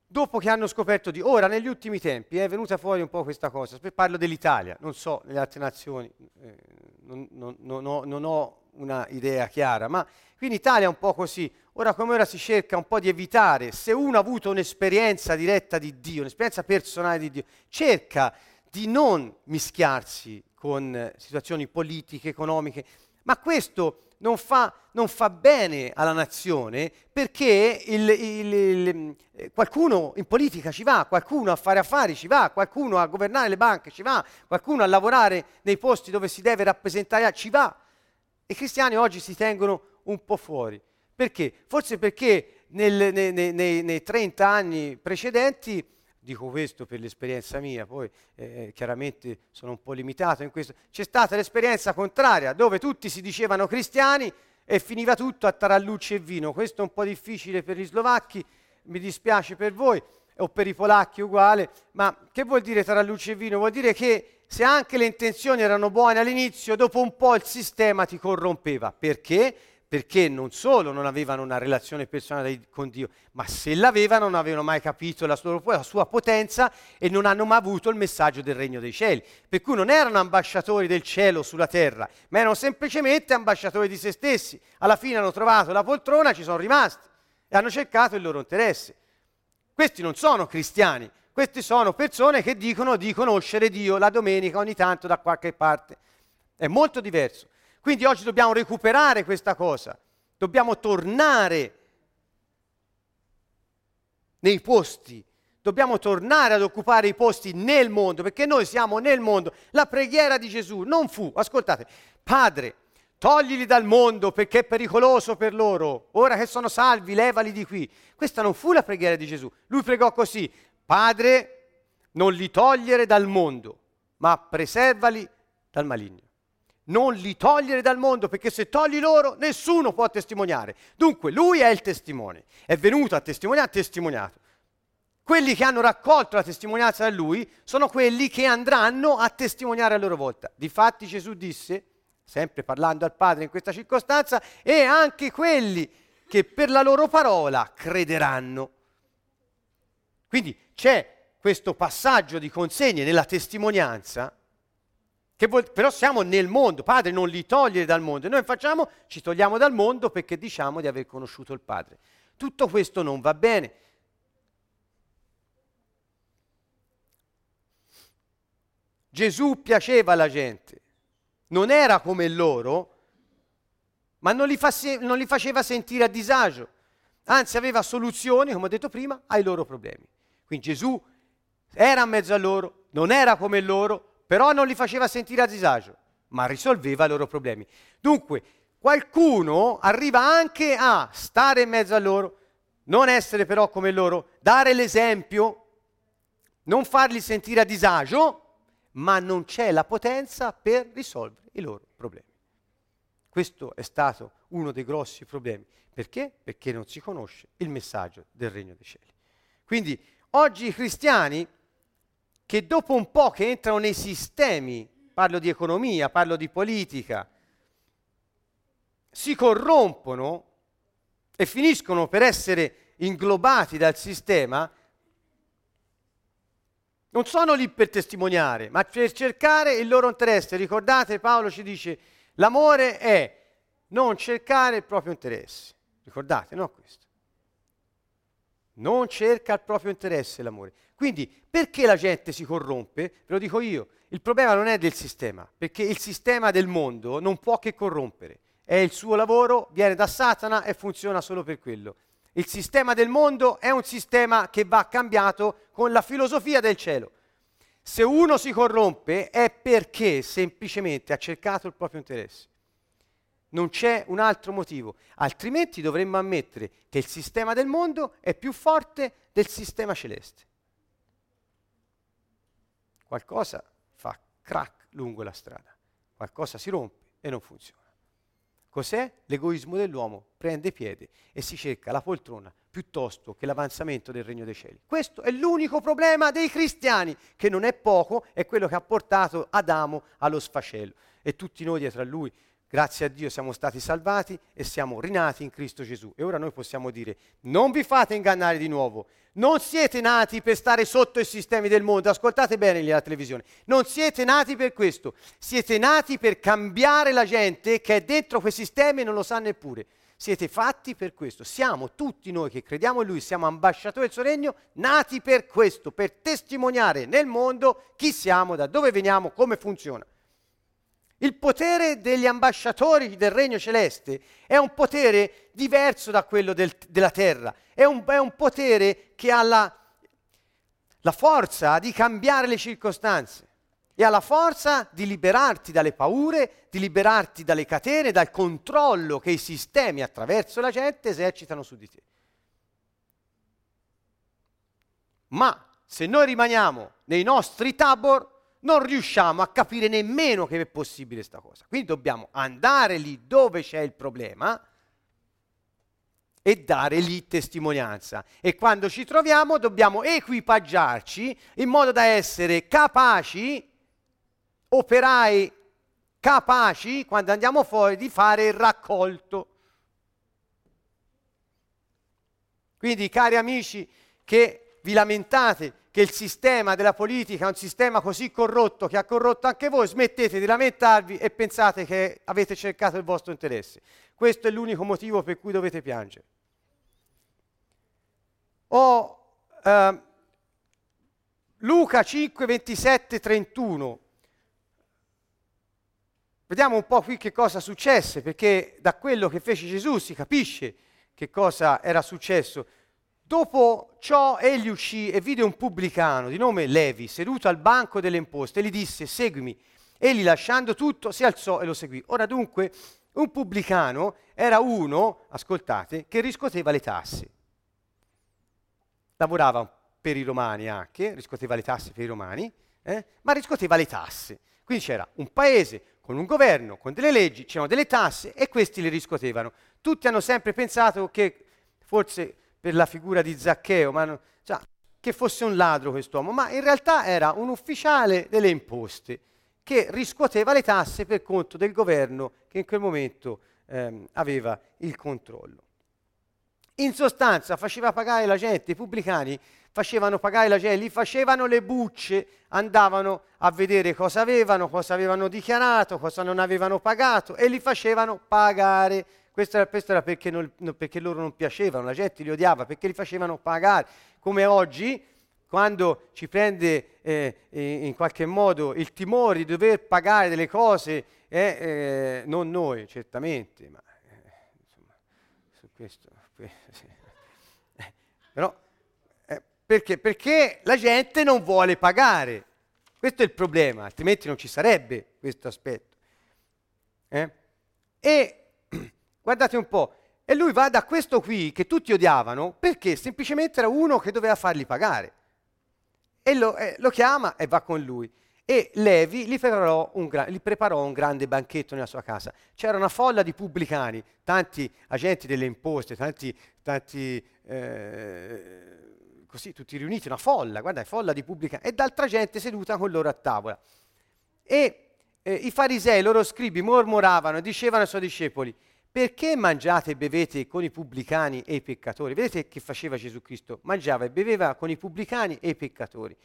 Dopo che hanno scoperto di ora, negli ultimi tempi, è venuta fuori un po' questa cosa. Parlo dell'Italia, non so, nelle altre nazioni, eh, non, non, non, ho, non ho una idea chiara, ma qui in Italia è un po' così. Ora come ora si cerca un po' di evitare, se uno ha avuto un'esperienza diretta di Dio, un'esperienza personale di Dio, cerca di non mischiarsi con eh, situazioni politiche, economiche, ma questo non fa, non fa bene alla nazione perché il, il, il, eh, qualcuno in politica ci va, qualcuno a fare affari ci va, qualcuno a governare le banche ci va, qualcuno a lavorare nei posti dove si deve rappresentare ci va. I cristiani oggi si tengono un po' fuori. Perché? Forse perché nel, nei, nei, nei 30 anni precedenti dico questo per l'esperienza mia, poi eh, chiaramente sono un po' limitato in questo, c'è stata l'esperienza contraria dove tutti si dicevano cristiani e finiva tutto a tarallucci e vino. Questo è un po' difficile per gli slovacchi, mi dispiace per voi, o per i polacchi uguale, ma che vuol dire tarallucci e vino? Vuol dire che se anche le intenzioni erano buone all'inizio, dopo un po' il sistema ti corrompeva. Perché? perché non solo non avevano una relazione personale con Dio, ma se l'avevano non avevano mai capito la sua, la sua, potenza e non hanno mai avuto il messaggio del regno dei cieli. Per cui non erano ambasciatori del cielo sulla terra, ma erano semplicemente ambasciatori di se stessi. Alla fine hanno trovato la poltrona, ci sono rimasti e hanno cercato il loro interesse. Questi non sono cristiani, questi sono persone che dicono di conoscere Dio la domenica ogni tanto da qualche parte. È molto diverso. Quindi oggi dobbiamo recuperare questa cosa, dobbiamo tornare nei posti, dobbiamo tornare ad occupare i posti nel mondo, perché noi siamo nel mondo. La preghiera di Gesù non fu, ascoltate, Padre, toglili dal mondo perché è pericoloso per loro, ora che sono salvi, levali di qui. Questa non fu la preghiera di Gesù. Lui pregò così, Padre, non li togliere dal mondo, ma preservali dal maligno non li togliere dal mondo, perché se togli loro nessuno può testimoniare. Dunque lui è il testimone, è venuto a testimoniare, ha testimoniato. Quelli che hanno raccolto la testimonianza da lui sono quelli che andranno a testimoniare a loro volta. Difatti Gesù disse, sempre parlando al Padre in questa circostanza, e anche quelli che per la loro parola crederanno. Quindi c'è questo passaggio di consegne nella testimonianza Vuol, però siamo nel mondo, Padre non li togliere dal mondo. E noi facciamo, ci togliamo dal mondo perché diciamo di aver conosciuto il Padre. Tutto questo non va bene. Gesù piaceva alla gente, non era come loro, ma non li, fa, non li faceva sentire a disagio, anzi aveva soluzioni, come ho detto prima, ai loro problemi. Quindi Gesù era in mezzo a loro, non era come loro, però non li faceva sentire a disagio, ma risolveva i loro problemi. Dunque, qualcuno arriva anche a stare in mezzo a loro, non essere però come loro, dare l'esempio, non farli sentire a disagio, ma non c'è la potenza per risolvere i loro problemi. Questo è stato uno dei grossi problemi. Perché? Perché non si conosce il messaggio del regno dei cieli. Quindi oggi i cristiani che dopo un po' che entrano nei sistemi, parlo di economia, parlo di politica, si corrompono e finiscono per essere inglobati dal sistema, non sono lì per testimoniare, ma per cercare il loro interesse. Ricordate, Paolo ci dice, l'amore è non cercare il proprio interesse. Ricordate, no questo? Non cerca il proprio interesse l'amore. Quindi perché la gente si corrompe? Ve lo dico io, il problema non è del sistema, perché il sistema del mondo non può che corrompere. È il suo lavoro, viene da Satana e funziona solo per quello. Il sistema del mondo è un sistema che va cambiato con la filosofia del cielo. Se uno si corrompe è perché semplicemente ha cercato il proprio interesse. Non c'è un altro motivo, altrimenti dovremmo ammettere che il sistema del mondo è più forte del sistema celeste qualcosa fa crack lungo la strada, qualcosa si rompe e non funziona. Cos'è? L'egoismo dell'uomo prende piede e si cerca la poltrona piuttosto che l'avanzamento del regno dei cieli. Questo è l'unico problema dei cristiani, che non è poco, è quello che ha portato Adamo allo sfacelo e tutti noi dietro a lui Grazie a Dio siamo stati salvati e siamo rinati in Cristo Gesù. E ora noi possiamo dire, non vi fate ingannare di nuovo, non siete nati per stare sotto i sistemi del mondo, ascoltate bene alla televisione, non siete nati per questo, siete nati per cambiare la gente che è dentro quei sistemi e non lo sa neppure. Siete fatti per questo, siamo tutti noi che crediamo in Lui, siamo ambasciatori del suo regno, nati per questo, per testimoniare nel mondo chi siamo, da dove veniamo, come funziona. Il potere degli ambasciatori del regno celeste è un potere diverso da quello del, della terra, è un, è un, potere che ha la, la forza di cambiare le circostanze e ha la forza di liberarti dalle paure, di liberarti dalle catene, dal controllo che i sistemi attraverso la gente esercitano su di te. Ma se noi rimaniamo nei nostri tabor, non riusciamo a capire nemmeno che è possibile questa cosa. Quindi dobbiamo andare lì dove c'è il problema e dare lì testimonianza. E quando ci troviamo dobbiamo equipaggiarci in modo da essere capaci, operai capaci, quando andiamo fuori, di fare il raccolto. Quindi, cari amici che vi lamentate che il sistema della politica è un sistema così corrotto che ha corrotto anche voi, smettete di lamentarvi e pensate che avete cercato il vostro interesse. Questo è l'unico motivo per cui dovete piangere. O eh, Luca 5, 27, 31. Vediamo un po' qui che cosa successe, perché da quello che fece Gesù si capisce che cosa era successo. Dopo ciò egli uscì e vide un pubblicano di nome Levi seduto al banco delle imposte e gli disse seguimi. Egli lasciando tutto si alzò e lo seguì. Ora dunque un pubblicano era uno, ascoltate, che riscuoteva le tasse. Lavorava per i romani anche, riscuoteva le tasse per i romani, eh? ma riscuoteva le tasse. Quindi c'era un paese con un governo, con delle leggi, c'erano delle tasse e questi le riscuotevano. Tutti hanno sempre pensato che forse per la figura di Zaccheo, ma non, cioè, che fosse un ladro quest'uomo, ma in realtà era un ufficiale delle imposte che riscuoteva le tasse per conto del governo che in quel momento ehm, aveva il controllo. In sostanza faceva pagare la gente, i pubblicani facevano pagare la gente, li facevano le bucce, andavano a vedere cosa avevano, cosa avevano dichiarato, cosa non avevano pagato e li facevano pagare questo era, questo era perché, non, perché, loro non piacevano, la gente li odiava, perché li facevano pagare. Come oggi, quando ci prende eh, in qualche modo il timore di dover pagare delle cose, eh, eh, non noi certamente, ma eh, insomma, su questo, sì. però eh, perché? Perché la gente non vuole pagare. Questo è il problema, altrimenti non ci sarebbe questo aspetto. Eh? E Guardate un po', e lui va da questo qui che tutti odiavano perché semplicemente era uno che doveva farli pagare. E lo, eh, lo chiama e va con lui. E Levi gli preparò, gra- gli preparò, un grande banchetto nella sua casa. C'era una folla di pubblicani, tanti agenti delle imposte, tanti, tanti eh, così, tutti riuniti, una folla, guarda, folla di pubblicani, e d'altra gente seduta con loro a tavola. E eh, i farisei, i loro scribi, mormoravano e dicevano ai suoi discepoli, perché mangiate e bevete con i pubblicani e i peccatori? Vedete che faceva Gesù Cristo? Mangiava e beveva con i pubblicani e i peccatori.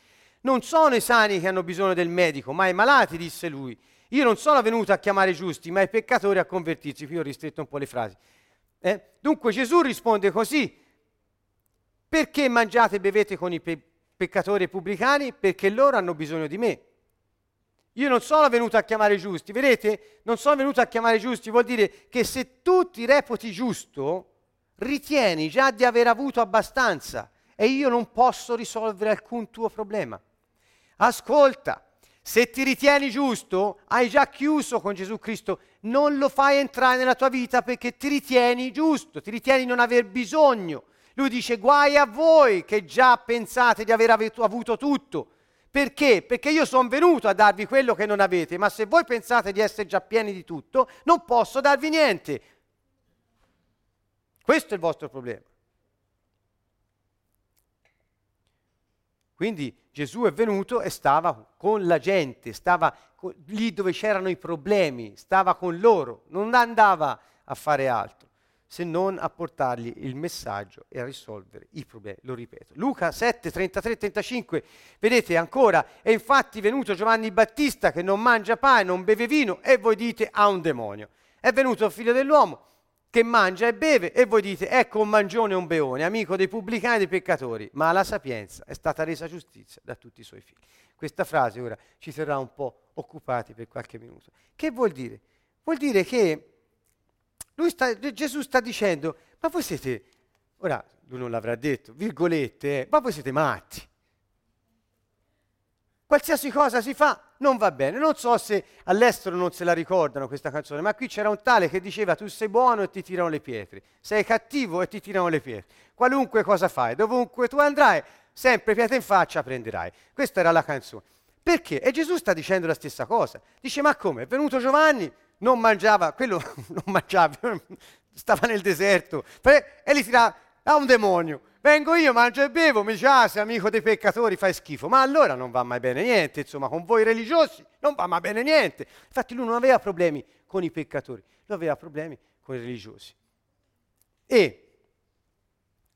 Non sono i sani che hanno bisogno del medico, ma i malati, disse lui. Io non sono venuto a chiamare i giusti, ma i peccatori a convertirsi. Qui ho ristretto un po' le frasi. Eh? Dunque Gesù risponde così. Perché mangiate e bevete con i pe- peccatori e i pubblicani? Perché loro hanno bisogno di me. Io non sono venuto a chiamare i giusti, vedete? Non sono venuto a chiamare i giusti, vuol dire che se tu ti reputi giusto, ritieni già di aver avuto abbastanza e io non posso risolvere alcun tuo problema. Ascolta, se ti ritieni giusto, hai già chiuso con Gesù Cristo, non lo fai entrare nella tua vita perché ti ritieni giusto, ti ritieni non aver bisogno. Lui dice guai a voi che già pensate di aver avuto tutto perché? Perché io sono venuto a darvi quello che non avete, ma se voi pensate di essere già pieni di tutto, non posso darvi niente. Questo è il vostro problema. Quindi Gesù è venuto e stava con la gente, stava lì dove c'erano i problemi, stava con loro, non andava a fare altro se non a portargli il messaggio e a risolvere i problemi. Lo ripeto. Luca 7, 33, 35, vedete ancora, è infatti venuto Giovanni Battista che non mangia pane, non beve vino e voi dite ha un demonio. È venuto il figlio dell'uomo che mangia e beve e voi dite ecco un mangione e un beone, amico dei pubblicani e dei peccatori, ma la sapienza è stata resa giustizia da tutti i suoi figli. Questa frase ora ci terrà un po' occupati per qualche minuto. Che vuol dire? Vuol dire che sta, Gesù sta dicendo, ma voi siete, ora lui non l'avrà detto, virgolette, eh, ma voi siete matti. Qualsiasi cosa si fa non va bene. Non so se all'estero non se la ricordano questa canzone, ma qui c'era un tale che diceva tu sei buono e ti tirano le pietre, sei cattivo e ti tirano le pietre. Qualunque cosa fai, dovunque tu andrai, sempre pietre in faccia prenderai. Questa era la canzone. Perché? E Gesù sta dicendo la stessa cosa. Dice ma come? È venuto Giovanni, non mangiava, quello non mangiava, stava nel deserto e li tirava a un demonio. Vengo io, mangio e bevo, mi dice, ah, sei amico dei peccatori, fai schifo. Ma allora non va mai bene niente, insomma, con voi religiosi non va mai bene niente. Infatti lui non aveva problemi con i peccatori, lui aveva problemi con i religiosi. E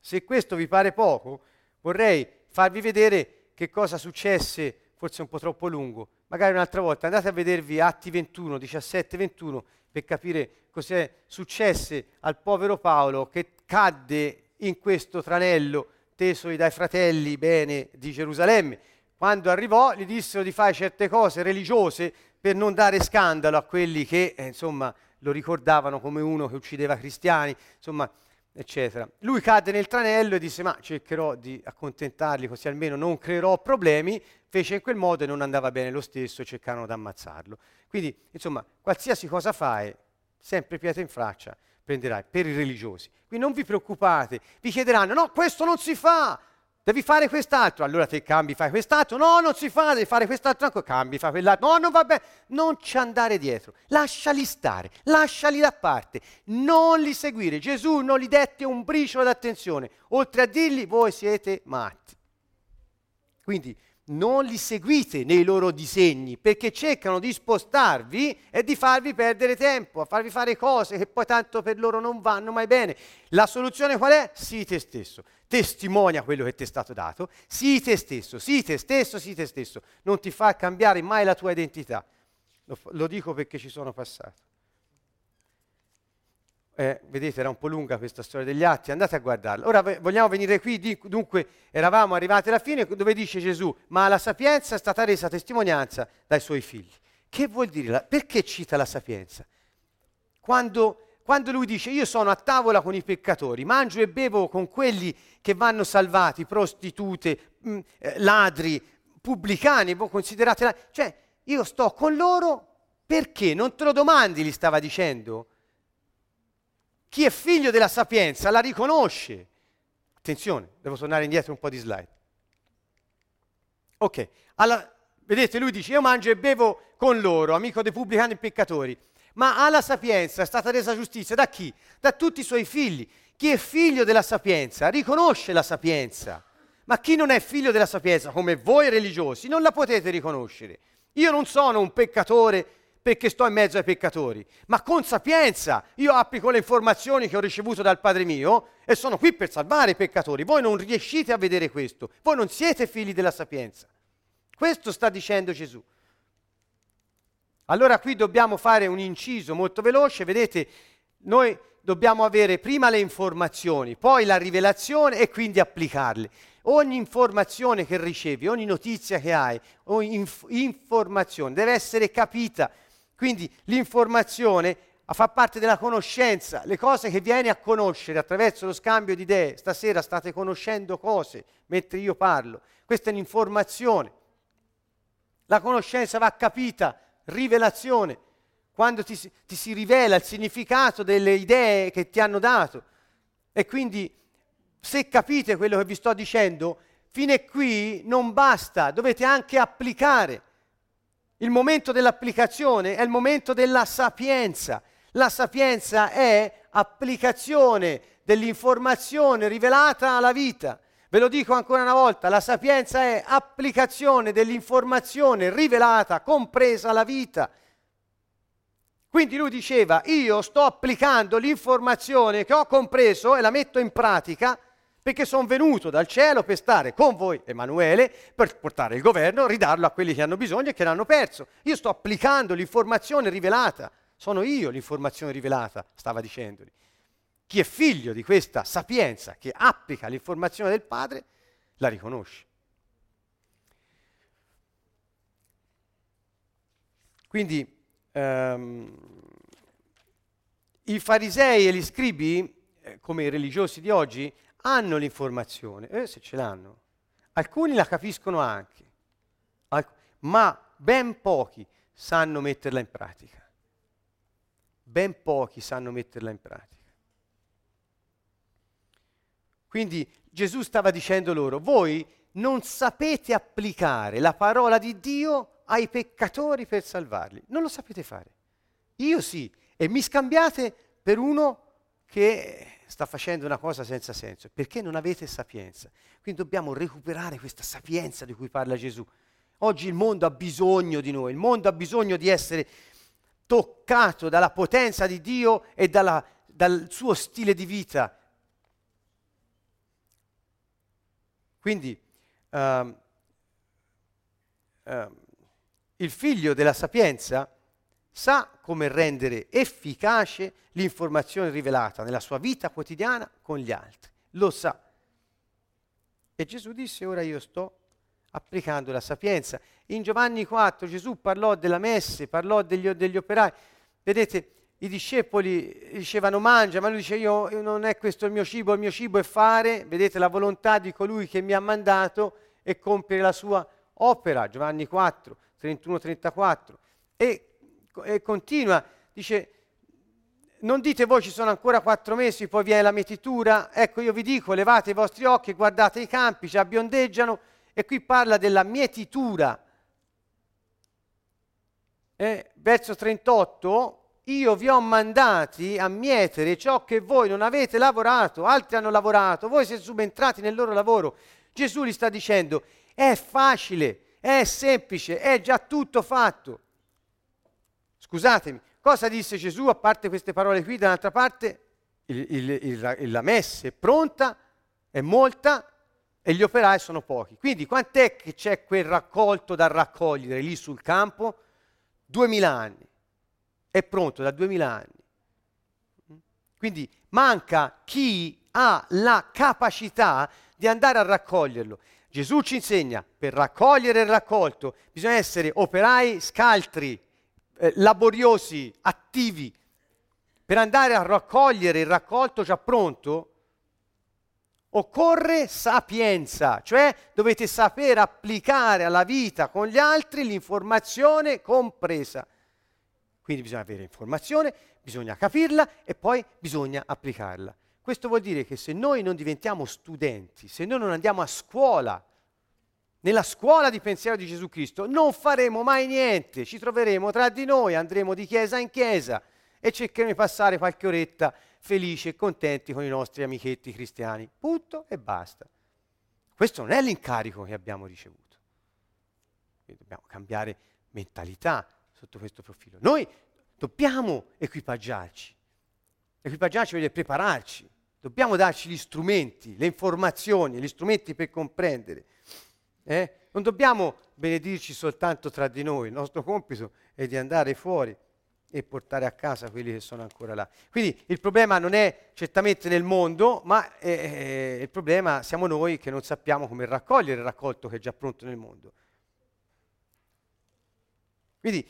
se questo vi pare poco, vorrei farvi vedere che cosa successe, forse un po' troppo lungo, magari un'altra volta, andate a vedervi Atti 21, 17, 21 per capire cos'è successo al povero Paolo che cadde in questo tranello tesoi dai fratelli bene di Gerusalemme. Quando arrivò gli dissero di fare certe cose religiose per non dare scandalo a quelli che eh, insomma lo ricordavano come uno che uccideva cristiani, insomma eccetera. Lui cadde nel tranello e disse ma cercherò di accontentarli così almeno non creerò problemi, fece in quel modo e non andava bene lo stesso, cercarono di ammazzarlo. Quindi insomma qualsiasi cosa fai, sempre pietra in faccia prenderai per i religiosi. Quindi non vi preoccupate, vi chiederanno no questo non si fa, devi fare quest'altro, allora te cambi, fai quest'altro, no, non si fa, devi fare quest'altro, ancora, cambi, fai quell'altro, no, non va bene, non ci andare dietro, lasciali stare, lasciali da parte, non li seguire. Gesù non gli dette un briciolo d'attenzione, oltre a dirgli voi siete matti. Quindi non li seguite nei loro disegni perché cercano di spostarvi e di farvi perdere tempo, a farvi fare cose che poi tanto per loro non vanno mai bene. La soluzione qual è? Sii te stesso, testimonia quello che ti è stato dato, sii te stesso, sii te stesso, sii te stesso, non ti fa cambiare mai la tua identità. Lo, lo dico perché ci sono passato eh, vedete era un po' lunga questa storia degli atti, andate a guardarla. Ora vogliamo venire qui, dunque eravamo arrivati alla fine dove dice Gesù, ma la sapienza è stata resa testimonianza dai suoi figli. Che vuol dire? Perché cita la sapienza? Quando, quando lui dice io sono a tavola con i peccatori, mangio e bevo con quelli che vanno salvati, prostitute, mh, mm, eh, ladri, pubblicani, voi considerate... La... Cioè, io sto con loro perché? Non te lo domandi, gli stava dicendo chi è figlio della sapienza la riconosce. Attenzione, devo tornare indietro un po' di slide. Ok, alla, vedete, lui dice, io mangio e bevo con loro, amico dei pubblicani e peccatori. Ma alla sapienza è stata resa giustizia da chi? Da tutti i suoi figli. Chi è figlio della sapienza riconosce la sapienza. Ma chi non è figlio della sapienza, come voi religiosi, non la potete riconoscere. Io non sono un peccatore perché sto in mezzo ai peccatori, ma con sapienza io applico le informazioni che ho ricevuto dal Padre mio e sono qui per salvare i peccatori. Voi non riuscite a vedere questo, voi non siete figli della sapienza. Questo sta dicendo Gesù. Allora qui dobbiamo fare un inciso molto veloce, vedete, noi dobbiamo avere prima le informazioni, poi la rivelazione e quindi applicarle. Ogni informazione che ricevi, ogni notizia che hai, ogni inf- informazione deve essere capita quindi l'informazione fa parte della conoscenza, le cose che vieni a conoscere attraverso lo scambio di idee. Stasera state conoscendo cose mentre io parlo. Questa è un'informazione. La conoscenza va capita, rivelazione, quando ti, ti si rivela il significato delle idee che ti hanno dato. E quindi se capite quello che vi sto dicendo, fino a qui non basta, dovete anche applicare. Il momento dell'applicazione è il momento della sapienza. La sapienza è applicazione dell'informazione rivelata alla vita. Ve lo dico ancora una volta, la sapienza è applicazione dell'informazione rivelata, compresa la vita. Quindi lui diceva, io sto applicando l'informazione che ho compreso e la metto in pratica perché sono venuto dal cielo per stare con voi, Emanuele, per portare il governo, ridarlo a quelli che hanno bisogno e che l'hanno perso. Io sto applicando l'informazione rivelata, sono io l'informazione rivelata, stava dicendogli. Chi è figlio di questa sapienza che applica l'informazione del Padre, la riconosce. Quindi ehm, i farisei e gli scribi, eh, come i religiosi di oggi, hanno l'informazione, eh, se ce l'hanno. Alcuni la capiscono anche, alc- ma ben pochi sanno metterla in pratica. Ben pochi sanno metterla in pratica. Quindi Gesù stava dicendo loro, voi non sapete applicare la parola di Dio ai peccatori per salvarli, non lo sapete fare. Io sì, e mi scambiate per uno che sta facendo una cosa senza senso, perché non avete sapienza. Quindi dobbiamo recuperare questa sapienza di cui parla Gesù. Oggi il mondo ha bisogno di noi, il mondo ha bisogno di essere toccato dalla potenza di Dio e dalla, dal suo stile di vita Quindi um, um, il figlio della sapienza sa come rendere efficace l'informazione rivelata nella sua vita quotidiana con gli altri. Lo sa. E Gesù disse, ora io sto applicando la sapienza. In Giovanni 4 Gesù parlò della messe, parlò degli, degli operai. Vedete, i discepoli dicevano mangia, ma lui dice io, non è questo il mio cibo, il mio cibo è fare, vedete, la volontà di colui che mi ha mandato e compiere la sua opera, Giovanni 4, 31-34. E, e continua, dice, non dite voi ci sono ancora quattro mesi, poi viene la mietitura, ecco io vi dico, levate i vostri occhi, guardate i campi, ci abbiondeggiano, e qui parla della mietitura. Eh, verso 38, io vi ho mandati a mietere ciò che voi non avete lavorato, altri hanno lavorato, voi siete subentrati nel loro lavoro. Gesù gli sta dicendo, è facile, è semplice, è già tutto fatto. Scusatemi, cosa disse Gesù a parte queste parole qui? Dall'altra parte, il, il, il, la messa è pronta, è molta e gli operai sono pochi. Quindi quant'è che c'è quel raccolto da raccogliere lì sul campo? Duemila anni è pronto da duemila anni. Quindi manca chi ha la capacità di andare a raccoglierlo. Gesù ci insegna, per raccogliere il raccolto bisogna essere operai scaltri, eh, laboriosi, attivi. Per andare a raccogliere il raccolto già pronto occorre sapienza, cioè dovete saper applicare alla vita con gli altri l'informazione compresa. Quindi bisogna avere informazione, bisogna capirla e poi bisogna applicarla. Questo vuol dire che se noi non diventiamo studenti, se noi non andiamo a scuola, nella scuola di pensiero di Gesù Cristo, non faremo mai niente, ci troveremo tra di noi, andremo di chiesa in chiesa e cercheremo di passare qualche oretta felici e contenti con i nostri amichetti cristiani. Punto e basta. Questo non è l'incarico che abbiamo ricevuto. Quindi dobbiamo cambiare mentalità, sotto questo profilo. Noi dobbiamo equipaggiarci. Equipaggiarci vuol dire prepararci. Dobbiamo darci gli strumenti, le informazioni, gli strumenti per comprendere. Eh? Non dobbiamo benedirci soltanto tra di noi, il nostro compito è di andare fuori e portare a casa quelli che sono ancora là. Quindi il problema non è certamente nel mondo, ma è, il problema siamo noi che non sappiamo come raccogliere il raccolto che è già pronto nel mondo. Quindi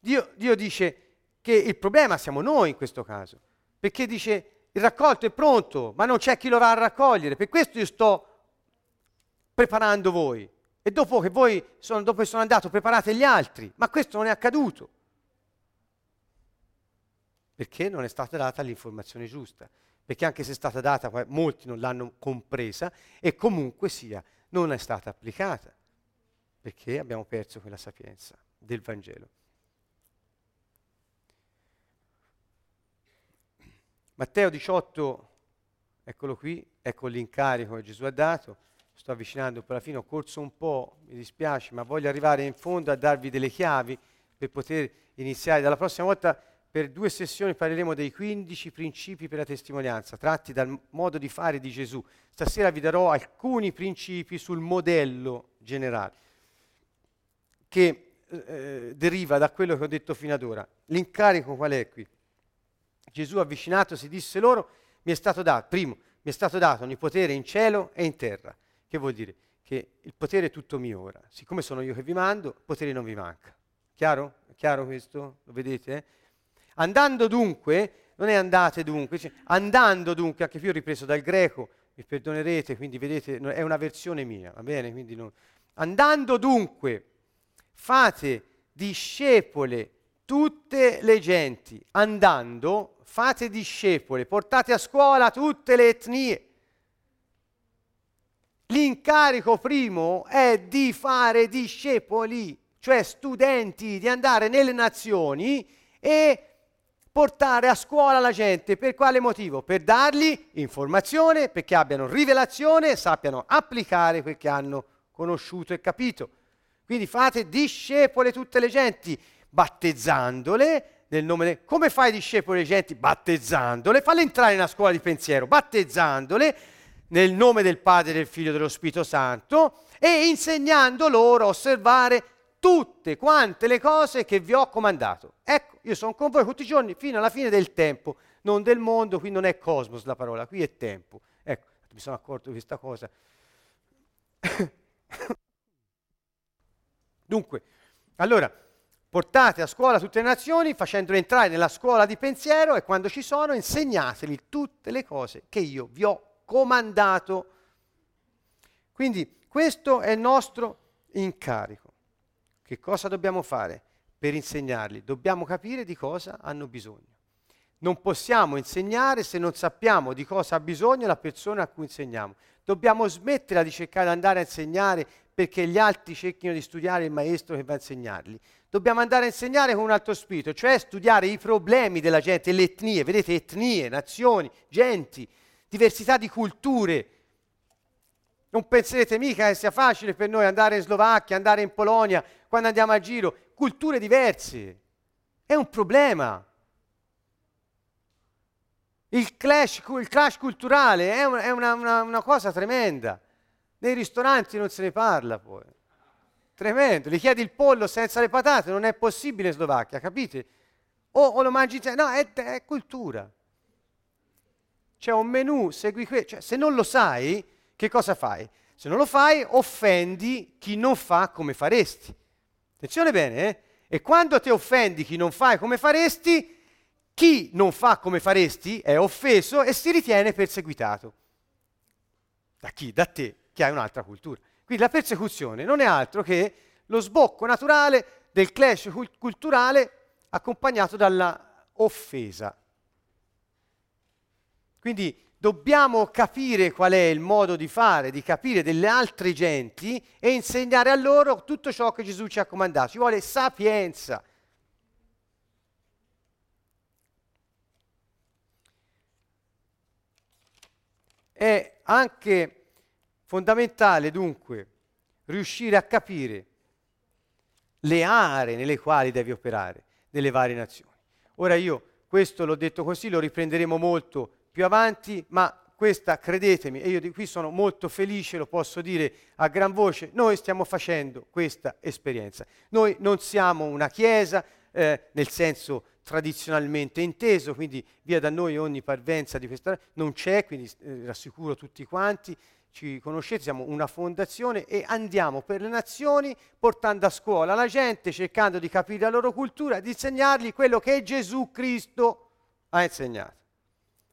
Dio, Dio dice che il problema siamo noi in questo caso, perché dice il raccolto è pronto, ma non c'è chi lo va a raccogliere, per questo io sto preparando voi. E dopo che voi sono, dopo che sono andato preparate gli altri, ma questo non è accaduto. Perché non è stata data l'informazione giusta, perché anche se è stata data, molti non l'hanno compresa e comunque sia, non è stata applicata, perché abbiamo perso quella sapienza del Vangelo. Matteo 18, eccolo qui, ecco l'incarico che Gesù ha dato. Sto avvicinando per la fine, ho corso un po', mi dispiace, ma voglio arrivare in fondo a darvi delle chiavi per poter iniziare. Dalla prossima volta per due sessioni parleremo dei 15 principi per la testimonianza, tratti dal modo di fare di Gesù. Stasera vi darò alcuni principi sul modello generale che eh, deriva da quello che ho detto fino ad ora. L'incarico qual è qui? Gesù avvicinatosi disse loro, mi è stato dato, primo, mi è stato dato ogni potere in cielo e in terra. Che vuol dire? Che il potere è tutto mio ora. Siccome sono io che vi mando, il potere non vi manca. Chiaro? È chiaro questo? Lo vedete? Eh? Andando dunque, non è andate dunque, cioè, andando dunque, anche qui ho ripreso dal greco, mi perdonerete, quindi vedete, è una versione mia, va bene? Non... Andando dunque, fate discepole tutte le genti, andando, fate discepole, portate a scuola tutte le etnie. L'incarico primo è di fare discepoli, cioè studenti, di andare nelle nazioni e portare a scuola la gente. Per quale motivo? Per dargli informazione, perché abbiano rivelazione sappiano applicare quel che hanno conosciuto e capito. Quindi fate discepole tutte le genti, battezzandole nel nome de... Come fai discepoli le genti? Battezzandole, falle entrare nella scuola di pensiero, battezzandole nel nome del Padre, del Figlio e dello Spirito Santo e insegnando loro a osservare tutte quante le cose che vi ho comandato. Ecco, io sono con voi tutti i giorni fino alla fine del tempo, non del mondo, qui non è cosmos la parola, qui è tempo. Ecco, mi sono accorto di questa cosa. Dunque, allora, portate a scuola tutte le nazioni facendole entrare nella scuola di pensiero e quando ci sono insegnateli tutte le cose che io vi ho comandato. Quindi questo è il nostro incarico. Che cosa dobbiamo fare per insegnarli? Dobbiamo capire di cosa hanno bisogno. Non possiamo insegnare se non sappiamo di cosa ha bisogno la persona a cui insegniamo. Dobbiamo smettere di cercare di andare a insegnare perché gli altri cerchino di studiare il maestro che va a insegnarli. Dobbiamo andare a insegnare con un altro spirito, cioè studiare i problemi della gente, le etnie, vedete, etnie, nazioni, genti, diversità di culture. Non penserete mica che sia facile per noi andare in Slovacchia, andare in Polonia, quando andiamo a giro, culture diverse. È un problema. Il clash, il clash culturale è, è una, una, una cosa tremenda. Nei ristoranti non se ne parla poi. Tremendo. Gli chiedi il pollo senza le patate, non è possibile in Slovacchia, capite? O, o lo mangi... No, è, è, cultura. C'è un menù, segui questo. Cioè, se non lo sai, che cosa fai? Se non lo fai, offendi chi non fa come faresti. Attenzione bene, eh? E quando ti offendi chi non fa come faresti, chi non fa come faresti è offeso e si ritiene perseguitato. Da chi? Da te che hai un'altra cultura. Quindi la persecuzione non è altro che lo sbocco naturale del clash culturale accompagnato dalla offesa. Quindi dobbiamo capire qual è il modo di fare, di capire delle altre genti e insegnare a loro tutto ciò che Gesù ci ha comandato. Ci vuole sapienza. È anche Fondamentale dunque riuscire a capire le aree nelle quali devi operare nelle varie nazioni. Ora io questo l'ho detto così, lo riprenderemo molto più avanti, ma questa, credetemi, e io di qui sono molto felice, lo posso dire a gran voce, noi stiamo facendo questa esperienza. Noi non siamo una chiesa eh, nel senso tradizionalmente inteso, quindi via da noi ogni parvenza di questa non c'è, quindi eh, rassicuro tutti quanti, ci conoscete, siamo una fondazione e andiamo per le nazioni portando a scuola la gente, cercando di capire la loro cultura, di insegnargli quello che Gesù Cristo ha insegnato.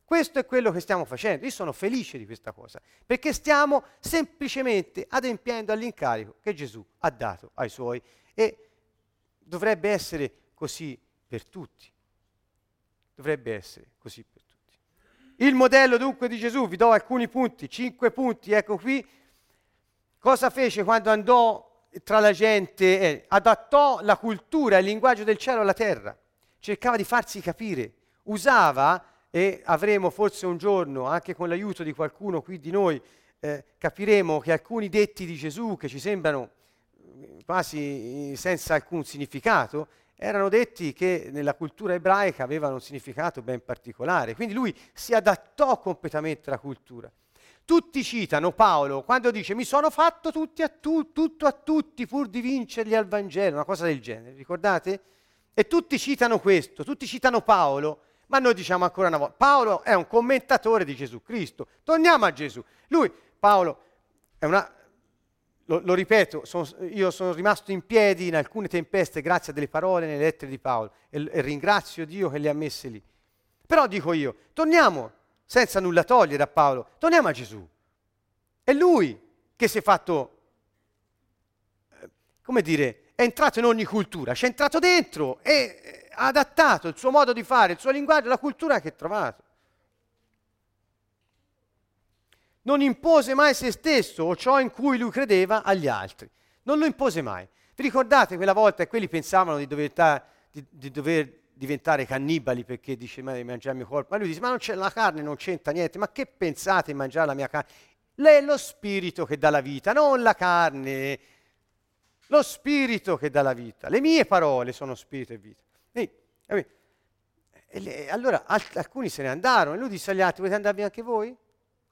Questo è quello che stiamo facendo. Io sono felice di questa cosa, perché stiamo semplicemente adempiendo all'incarico che Gesù ha dato ai suoi e dovrebbe essere così per tutti. Dovrebbe essere così per tutti. Il modello dunque di Gesù, vi do alcuni punti, cinque punti, ecco qui. Cosa fece quando andò tra la gente? Eh, adattò la cultura, il linguaggio del cielo alla terra, cercava di farsi capire, usava e avremo forse un giorno, anche con l'aiuto di qualcuno qui di noi, eh, capiremo che alcuni detti di Gesù che ci sembrano eh, quasi senza alcun significato, erano detti che nella cultura ebraica avevano un significato ben particolare. Quindi lui si adattò completamente alla cultura. Tutti citano Paolo quando dice mi sono fatto tutti a tu, tutto a tutti pur di vincerli al Vangelo, una cosa del genere, ricordate? E tutti citano questo, tutti citano Paolo, ma noi diciamo ancora una volta, Paolo è un commentatore di Gesù Cristo, torniamo a Gesù. Lui, Paolo, è una, lo, lo ripeto, sono, io sono rimasto in piedi in alcune tempeste grazie a delle parole nelle lettere di Paolo e, e ringrazio Dio che le ha messe lì. Però dico io, torniamo senza nulla togliere a Paolo, torniamo a Gesù. È lui che si è fatto, eh, come dire, è entrato in ogni cultura, ci è entrato dentro e ha adattato il suo modo di fare, il suo linguaggio alla cultura che ha trovato. Non impose mai se stesso o ciò in cui lui credeva agli altri. Non lo impose mai. Vi ricordate quella volta che quelli pensavano di dover, di, di dover diventare cannibali perché dice ma mangiare il mio corpo, ma lui dice ma non c'è la carne, non c'entra niente, ma che pensate di mangiare la mia carne? Lei è lo spirito che dà la vita, non la carne, lo spirito che dà la vita. Le mie parole sono spirito e vita. E, e le, allora alcuni se ne andarono e lui disse agli altri, volete andarvi anche voi?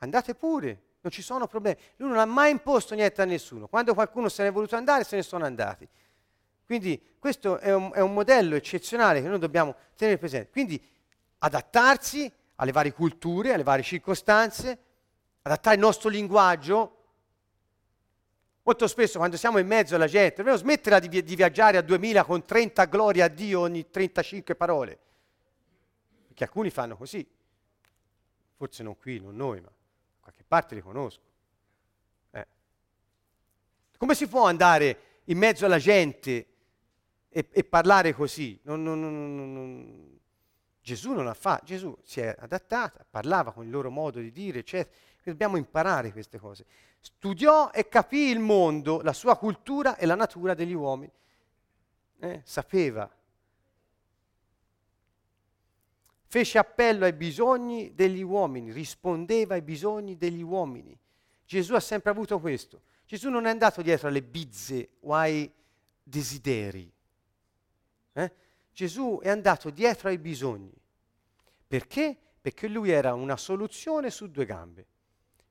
Andate pure, non ci sono problemi. Lui non ha mai imposto niente a nessuno. Quando qualcuno se ne è voluto andare, se ne sono andati. Quindi questo è un, è un modello eccezionale che noi dobbiamo tenere presente. Quindi adattarsi alle varie culture, alle varie circostanze, adattare il nostro linguaggio. Molto spesso quando siamo in mezzo alla gente, dobbiamo smettere di, di viaggiare a 2000 con 30 glorie a Dio ogni 35 parole. Perché alcuni fanno così. Forse non qui, non noi, ma parte li conosco. Eh. Come si può andare in mezzo alla gente e, e parlare così. Non, non, non, Gesù non ha fatto, Gesù si è adattato, parlava con il loro modo di dire, eccetera. Dobbiamo imparare queste cose. Studiò e capì il mondo, la sua cultura e la natura degli uomini. Eh, sapeva. Fece appello ai bisogni degli uomini, rispondeva ai bisogni degli uomini. Gesù ha sempre avuto questo. Gesù non è andato dietro alle bizze o ai desideri. Eh? Gesù è andato dietro ai bisogni. Perché? Perché lui era una soluzione su due gambe.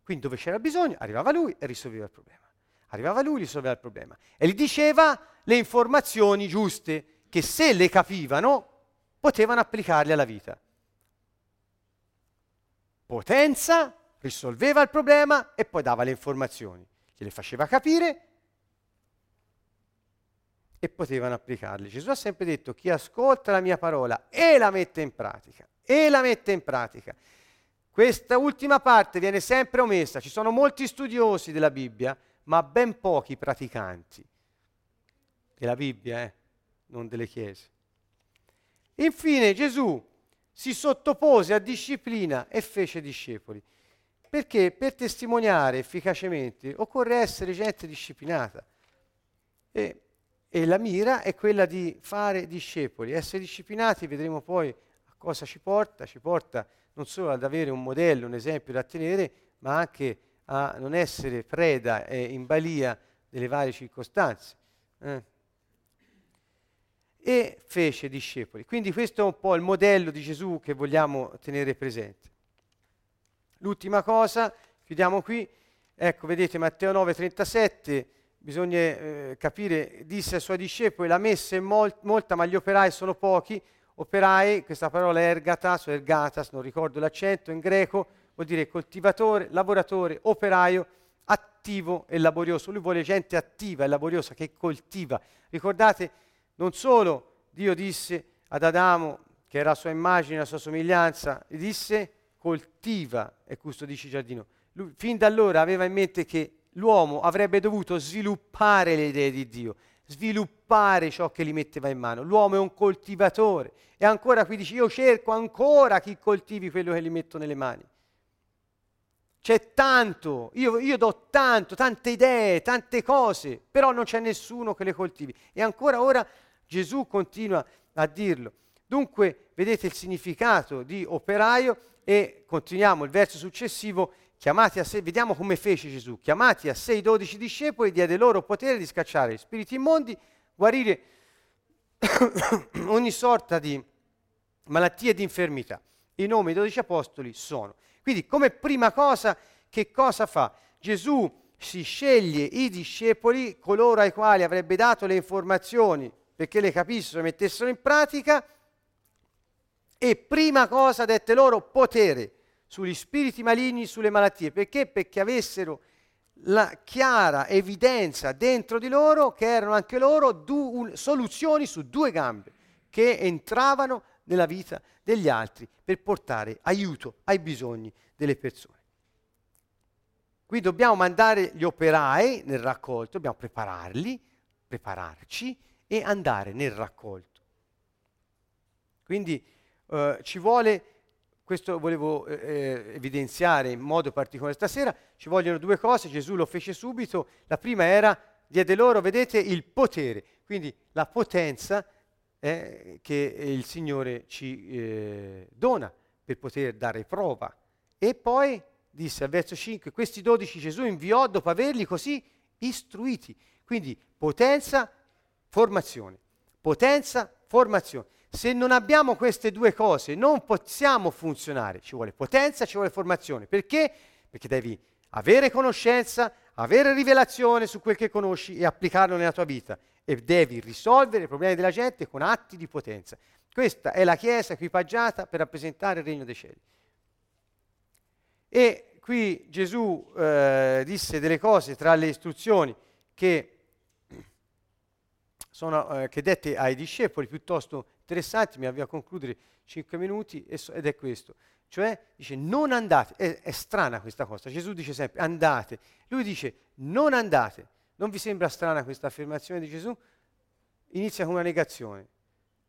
Quindi dove c'era bisogno arrivava lui e risolveva il problema. Arrivava lui e risolveva il problema. E gli diceva le informazioni giuste che se le capivano potevano applicarle alla vita. Potenza, risolveva il problema e poi dava le informazioni. Gliele faceva capire e potevano applicarli. Gesù ha sempre detto chi ascolta la mia parola e la mette in pratica, e la mette in pratica. Questa ultima parte viene sempre omessa, ci sono molti studiosi della Bibbia, ma ben pochi praticanti della Bibbia, eh? non delle chiese. Infine Gesù si sottopose a disciplina e fece discepoli, perché per testimoniare efficacemente occorre essere gente disciplinata. E e la mira è quella di fare discepoli, essere disciplinati, vedremo poi a cosa ci porta, ci porta non solo ad avere un modello, un esempio da tenere, ma anche a non essere preda e in balia delle varie circostanze. Eh. E fece discepoli. Quindi questo è un po' il modello di Gesù che vogliamo tenere presente. L'ultima cosa, chiudiamo qui, ecco vedete Matteo 9, 37, bisogna eh, capire, disse ai suoi discepoli, la messa è mol- molta ma gli operai sono pochi, operai, questa parola ergatas o ergatas, non ricordo l'accento, in greco vuol dire coltivatore, lavoratore, operaio, attivo e laborioso. Lui vuole gente attiva e laboriosa che coltiva. Ricordate, non solo Dio disse ad Adamo, che era la sua immagine, la sua somiglianza, gli disse coltiva e custodisci il giardino. Lui fin da allora aveva in mente che l'uomo avrebbe dovuto sviluppare le idee di Dio, sviluppare ciò che gli metteva in mano. L'uomo è un coltivatore e ancora qui dice io cerco ancora chi coltivi quello che gli metto nelle mani. C'è tanto, io, io do tanto, tante idee, tante cose, però non c'è nessuno che le coltivi. E ancora ora Gesù continua a dirlo. Dunque, vedete il significato di operaio e continuiamo il verso successivo, chiamati a sé, vediamo come fece Gesù, chiamati a sé i dodici discepoli, diede loro potere di scacciare spiriti immondi, guarire ogni sorta di malattie e di infermità. I nomi dei dodici apostoli sono. Quindi come prima cosa, che cosa fa? Gesù si sceglie i discepoli, coloro ai quali avrebbe dato le informazioni perché le capissero e mettessero in pratica, e prima cosa dette loro potere sugli spiriti maligni, sulle malattie. Perché? Perché avessero la chiara evidenza dentro di loro che erano anche loro du- un, soluzioni su due gambe che entravano nella vita degli altri per portare aiuto ai bisogni delle persone. Qui dobbiamo mandare gli operai nel raccolto, dobbiamo prepararli, prepararci e andare nel raccolto. Quindi eh, ci vuole, questo volevo eh, eh, evidenziare in modo particolare stasera, ci vogliono due cose, Gesù lo fece subito, la prima era, diede loro, vedete, il potere, quindi la potenza eh, che il Signore ci eh, dona per poter dare prova. E poi disse al verso 5, questi dodici Gesù inviò dopo averli così istruiti. Quindi potenza, formazione. Potenza, formazione. Se non abbiamo queste due cose non possiamo funzionare. Ci vuole potenza, ci vuole formazione. Perché? Perché devi avere conoscenza, avere rivelazione su quel che conosci e applicarlo nella tua vita e devi risolvere i problemi della gente con atti di potenza. Questa è la Chiesa equipaggiata per rappresentare il regno dei cieli. E qui Gesù eh, disse delle cose tra le istruzioni che, sono, eh, che dette ai discepoli piuttosto interessanti, mi avvio a concludere 5 minuti, ed è questo. Cioè dice non andate, è, è strana questa cosa, Gesù dice sempre andate, lui dice non andate, non vi sembra strana questa affermazione di Gesù? Inizia con una negazione.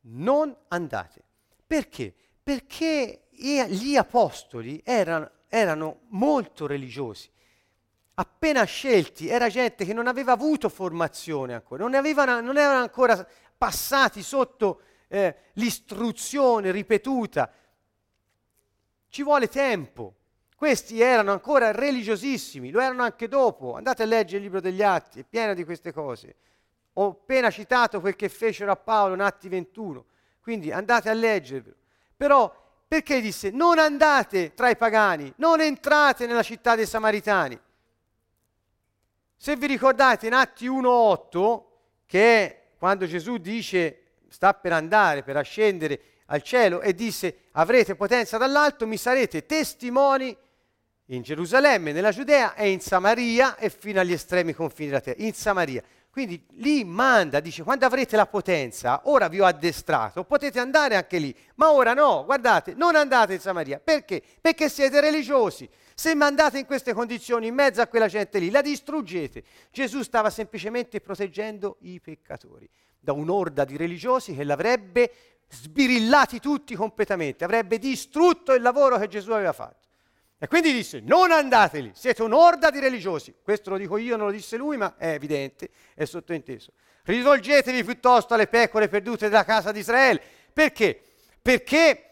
Non andate. Perché? Perché gli apostoli erano, erano molto religiosi. Appena scelti, era gente che non aveva avuto formazione ancora, non, avevano, non erano ancora passati sotto eh, l'istruzione ripetuta. Ci vuole tempo. Questi erano ancora religiosissimi, lo erano anche dopo. Andate a leggere il libro degli Atti, è pieno di queste cose. Ho appena citato quel che fecero a Paolo in Atti 21, quindi andate a leggervelo. Però perché disse non andate tra i pagani, non entrate nella città dei Samaritani? Se vi ricordate in Atti 1.8, che è quando Gesù dice sta per andare, per ascendere al cielo e disse avrete potenza dall'alto, mi sarete testimoni in Gerusalemme, nella Giudea e in Samaria e fino agli estremi confini della terra, in Samaria. Quindi lì manda, dice, quando avrete la potenza, ora vi ho addestrato, potete andare anche lì, ma ora no, guardate, non andate in Samaria. Perché? Perché siete religiosi. Se mandate in queste condizioni in mezzo a quella gente lì, la distruggete. Gesù stava semplicemente proteggendo i peccatori da un'orda di religiosi che l'avrebbe sbirillati tutti completamente, avrebbe distrutto il lavoro che Gesù aveva fatto. E quindi disse, non andate lì, siete un'orda di religiosi. Questo lo dico io, non lo disse lui, ma è evidente, è sottointeso. Rivolgetevi piuttosto alle pecore perdute della casa di Israele. Perché? Perché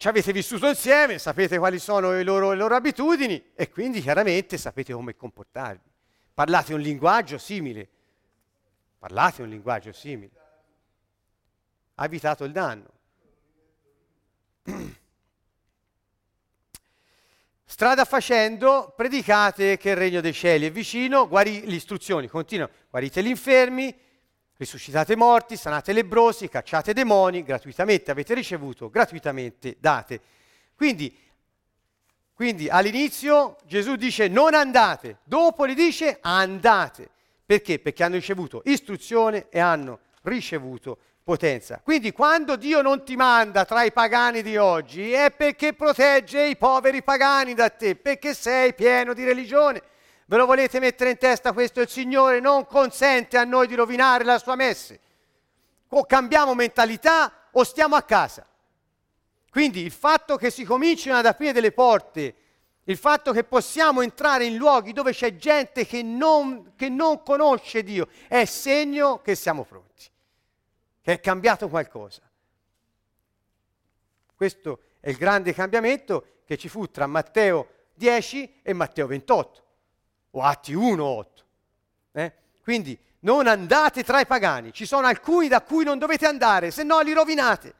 ci avete vissuto insieme, sapete quali sono le loro, le loro abitudini e quindi chiaramente sapete come comportarvi. Parlate un linguaggio simile. Parlate un linguaggio simile. Ha evitato il danno. Strada facendo, predicate che il regno dei cieli è vicino, guari- le istruzioni continuano, guarite gli infermi, risuscitate i morti, sanate lebrosi, cacciate demoni, gratuitamente avete ricevuto, gratuitamente date. Quindi, quindi all'inizio Gesù dice non andate, dopo gli dice andate. Perché? Perché hanno ricevuto istruzione e hanno ricevuto potenza. Quindi quando Dio non ti manda tra i pagani di oggi è perché protegge i poveri pagani da te, perché sei pieno di religione. Ve lo volete mettere in testa questo? Il Signore non consente a noi di rovinare la sua messe. O cambiamo mentalità o stiamo a casa. Quindi il fatto che si cominciano ad aprire delle porte, il fatto che possiamo entrare in luoghi dove c'è gente che non, che non conosce Dio, è segno che siamo pronti che è cambiato qualcosa. Questo è il grande cambiamento che ci fu tra Matteo 10 e Matteo 28, o Atti 1, 8. Eh? Quindi non andate tra i pagani, ci sono alcuni da cui non dovete andare, se no li rovinate.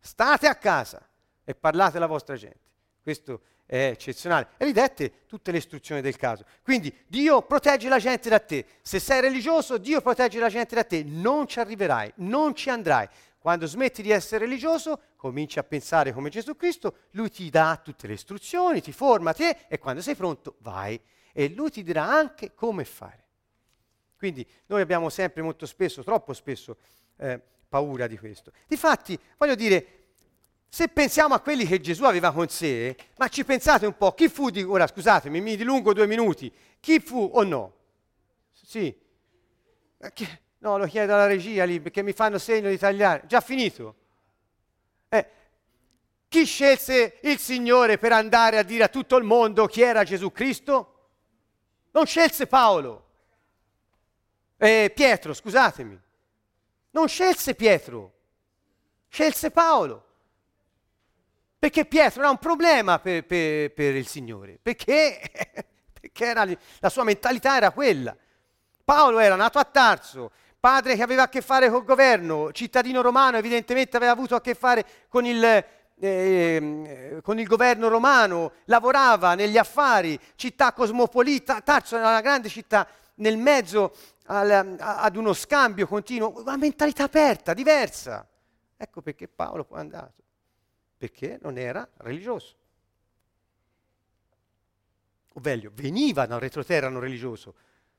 State a casa e parlate alla vostra gente. Questo è eccezionale. E vi dette tutte le istruzioni del caso. Quindi Dio protegge la gente da te. Se sei religioso, Dio protegge la gente da te. Non ci arriverai, non ci andrai. Quando smetti di essere religioso, cominci a pensare come Gesù Cristo, lui ti dà tutte le istruzioni, ti forma te e quando sei pronto vai. E lui ti dirà anche come fare. Quindi noi abbiamo sempre molto spesso, troppo spesso, eh, paura di questo. Difatti, voglio dire, se pensiamo a quelli che Gesù aveva con sé, ma ci pensate un po', chi fu di... Ora scusatemi, mi dilungo due minuti. Chi fu o no? Sì. Eh, no, lo chiedo alla regia lì perché mi fanno segno di tagliare. Già finito? Eh, chi scelse il Signore per andare a dire a tutto il mondo chi era Gesù Cristo? Non scelse Paolo. Eh, Pietro, scusatemi. Non scelse Pietro. Scelse Paolo. Perché Pietro era un problema per, per, per il Signore, perché, perché era, la sua mentalità era quella. Paolo era nato a Tarso, padre che aveva a che fare col governo, cittadino romano, evidentemente aveva avuto a che fare con il, eh, con il governo romano, lavorava negli affari, città cosmopolita, Tarso era una grande città nel mezzo al, ad uno scambio continuo, una mentalità aperta, diversa. Ecco perché Paolo è andato perché non era religioso. O meglio, veniva da un retroterra non religioso,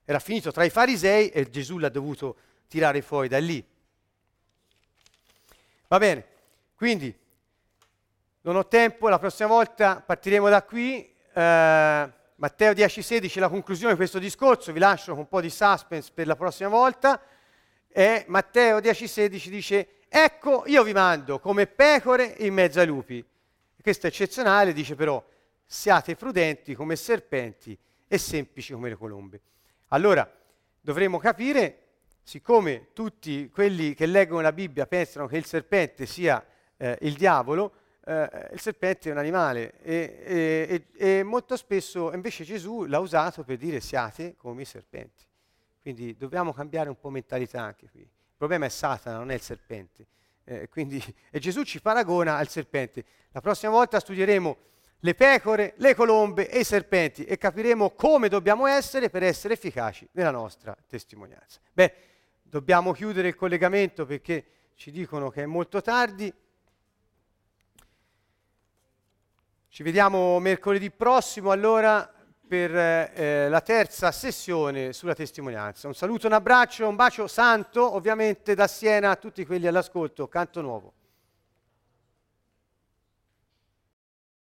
era finito tra i farisei e Gesù l'ha dovuto tirare fuori da lì. Va bene, quindi non ho tempo, la prossima volta partiremo da qui. Eh, Matteo 10,16 la conclusione di questo discorso, vi lascio con un po' di suspense per la prossima volta. E Matteo 10,16 dice Ecco, io vi mando come pecore in mezzo ai lupi. Questo è eccezionale, dice però, siate prudenti come serpenti e semplici come le colombe. Allora, dovremmo capire, siccome tutti quelli che leggono la Bibbia pensano che il serpente sia eh, il diavolo, eh, il serpente è un animale e, e, e molto spesso invece Gesù l'ha usato per dire siate come i serpenti. Quindi dobbiamo cambiare un po' mentalità anche qui. Il problema è Satana, non è il serpente. Eh, quindi, e Gesù ci paragona al serpente. La prossima volta studieremo le pecore, le colombe e i serpenti e capiremo come dobbiamo essere per essere efficaci nella nostra testimonianza. Beh, dobbiamo chiudere il collegamento perché ci dicono che è molto tardi. Ci vediamo mercoledì prossimo allora per eh, la terza sessione sulla testimonianza. Un saluto, un abbraccio, un bacio santo ovviamente da Siena a tutti quelli all'ascolto. Canto nuovo.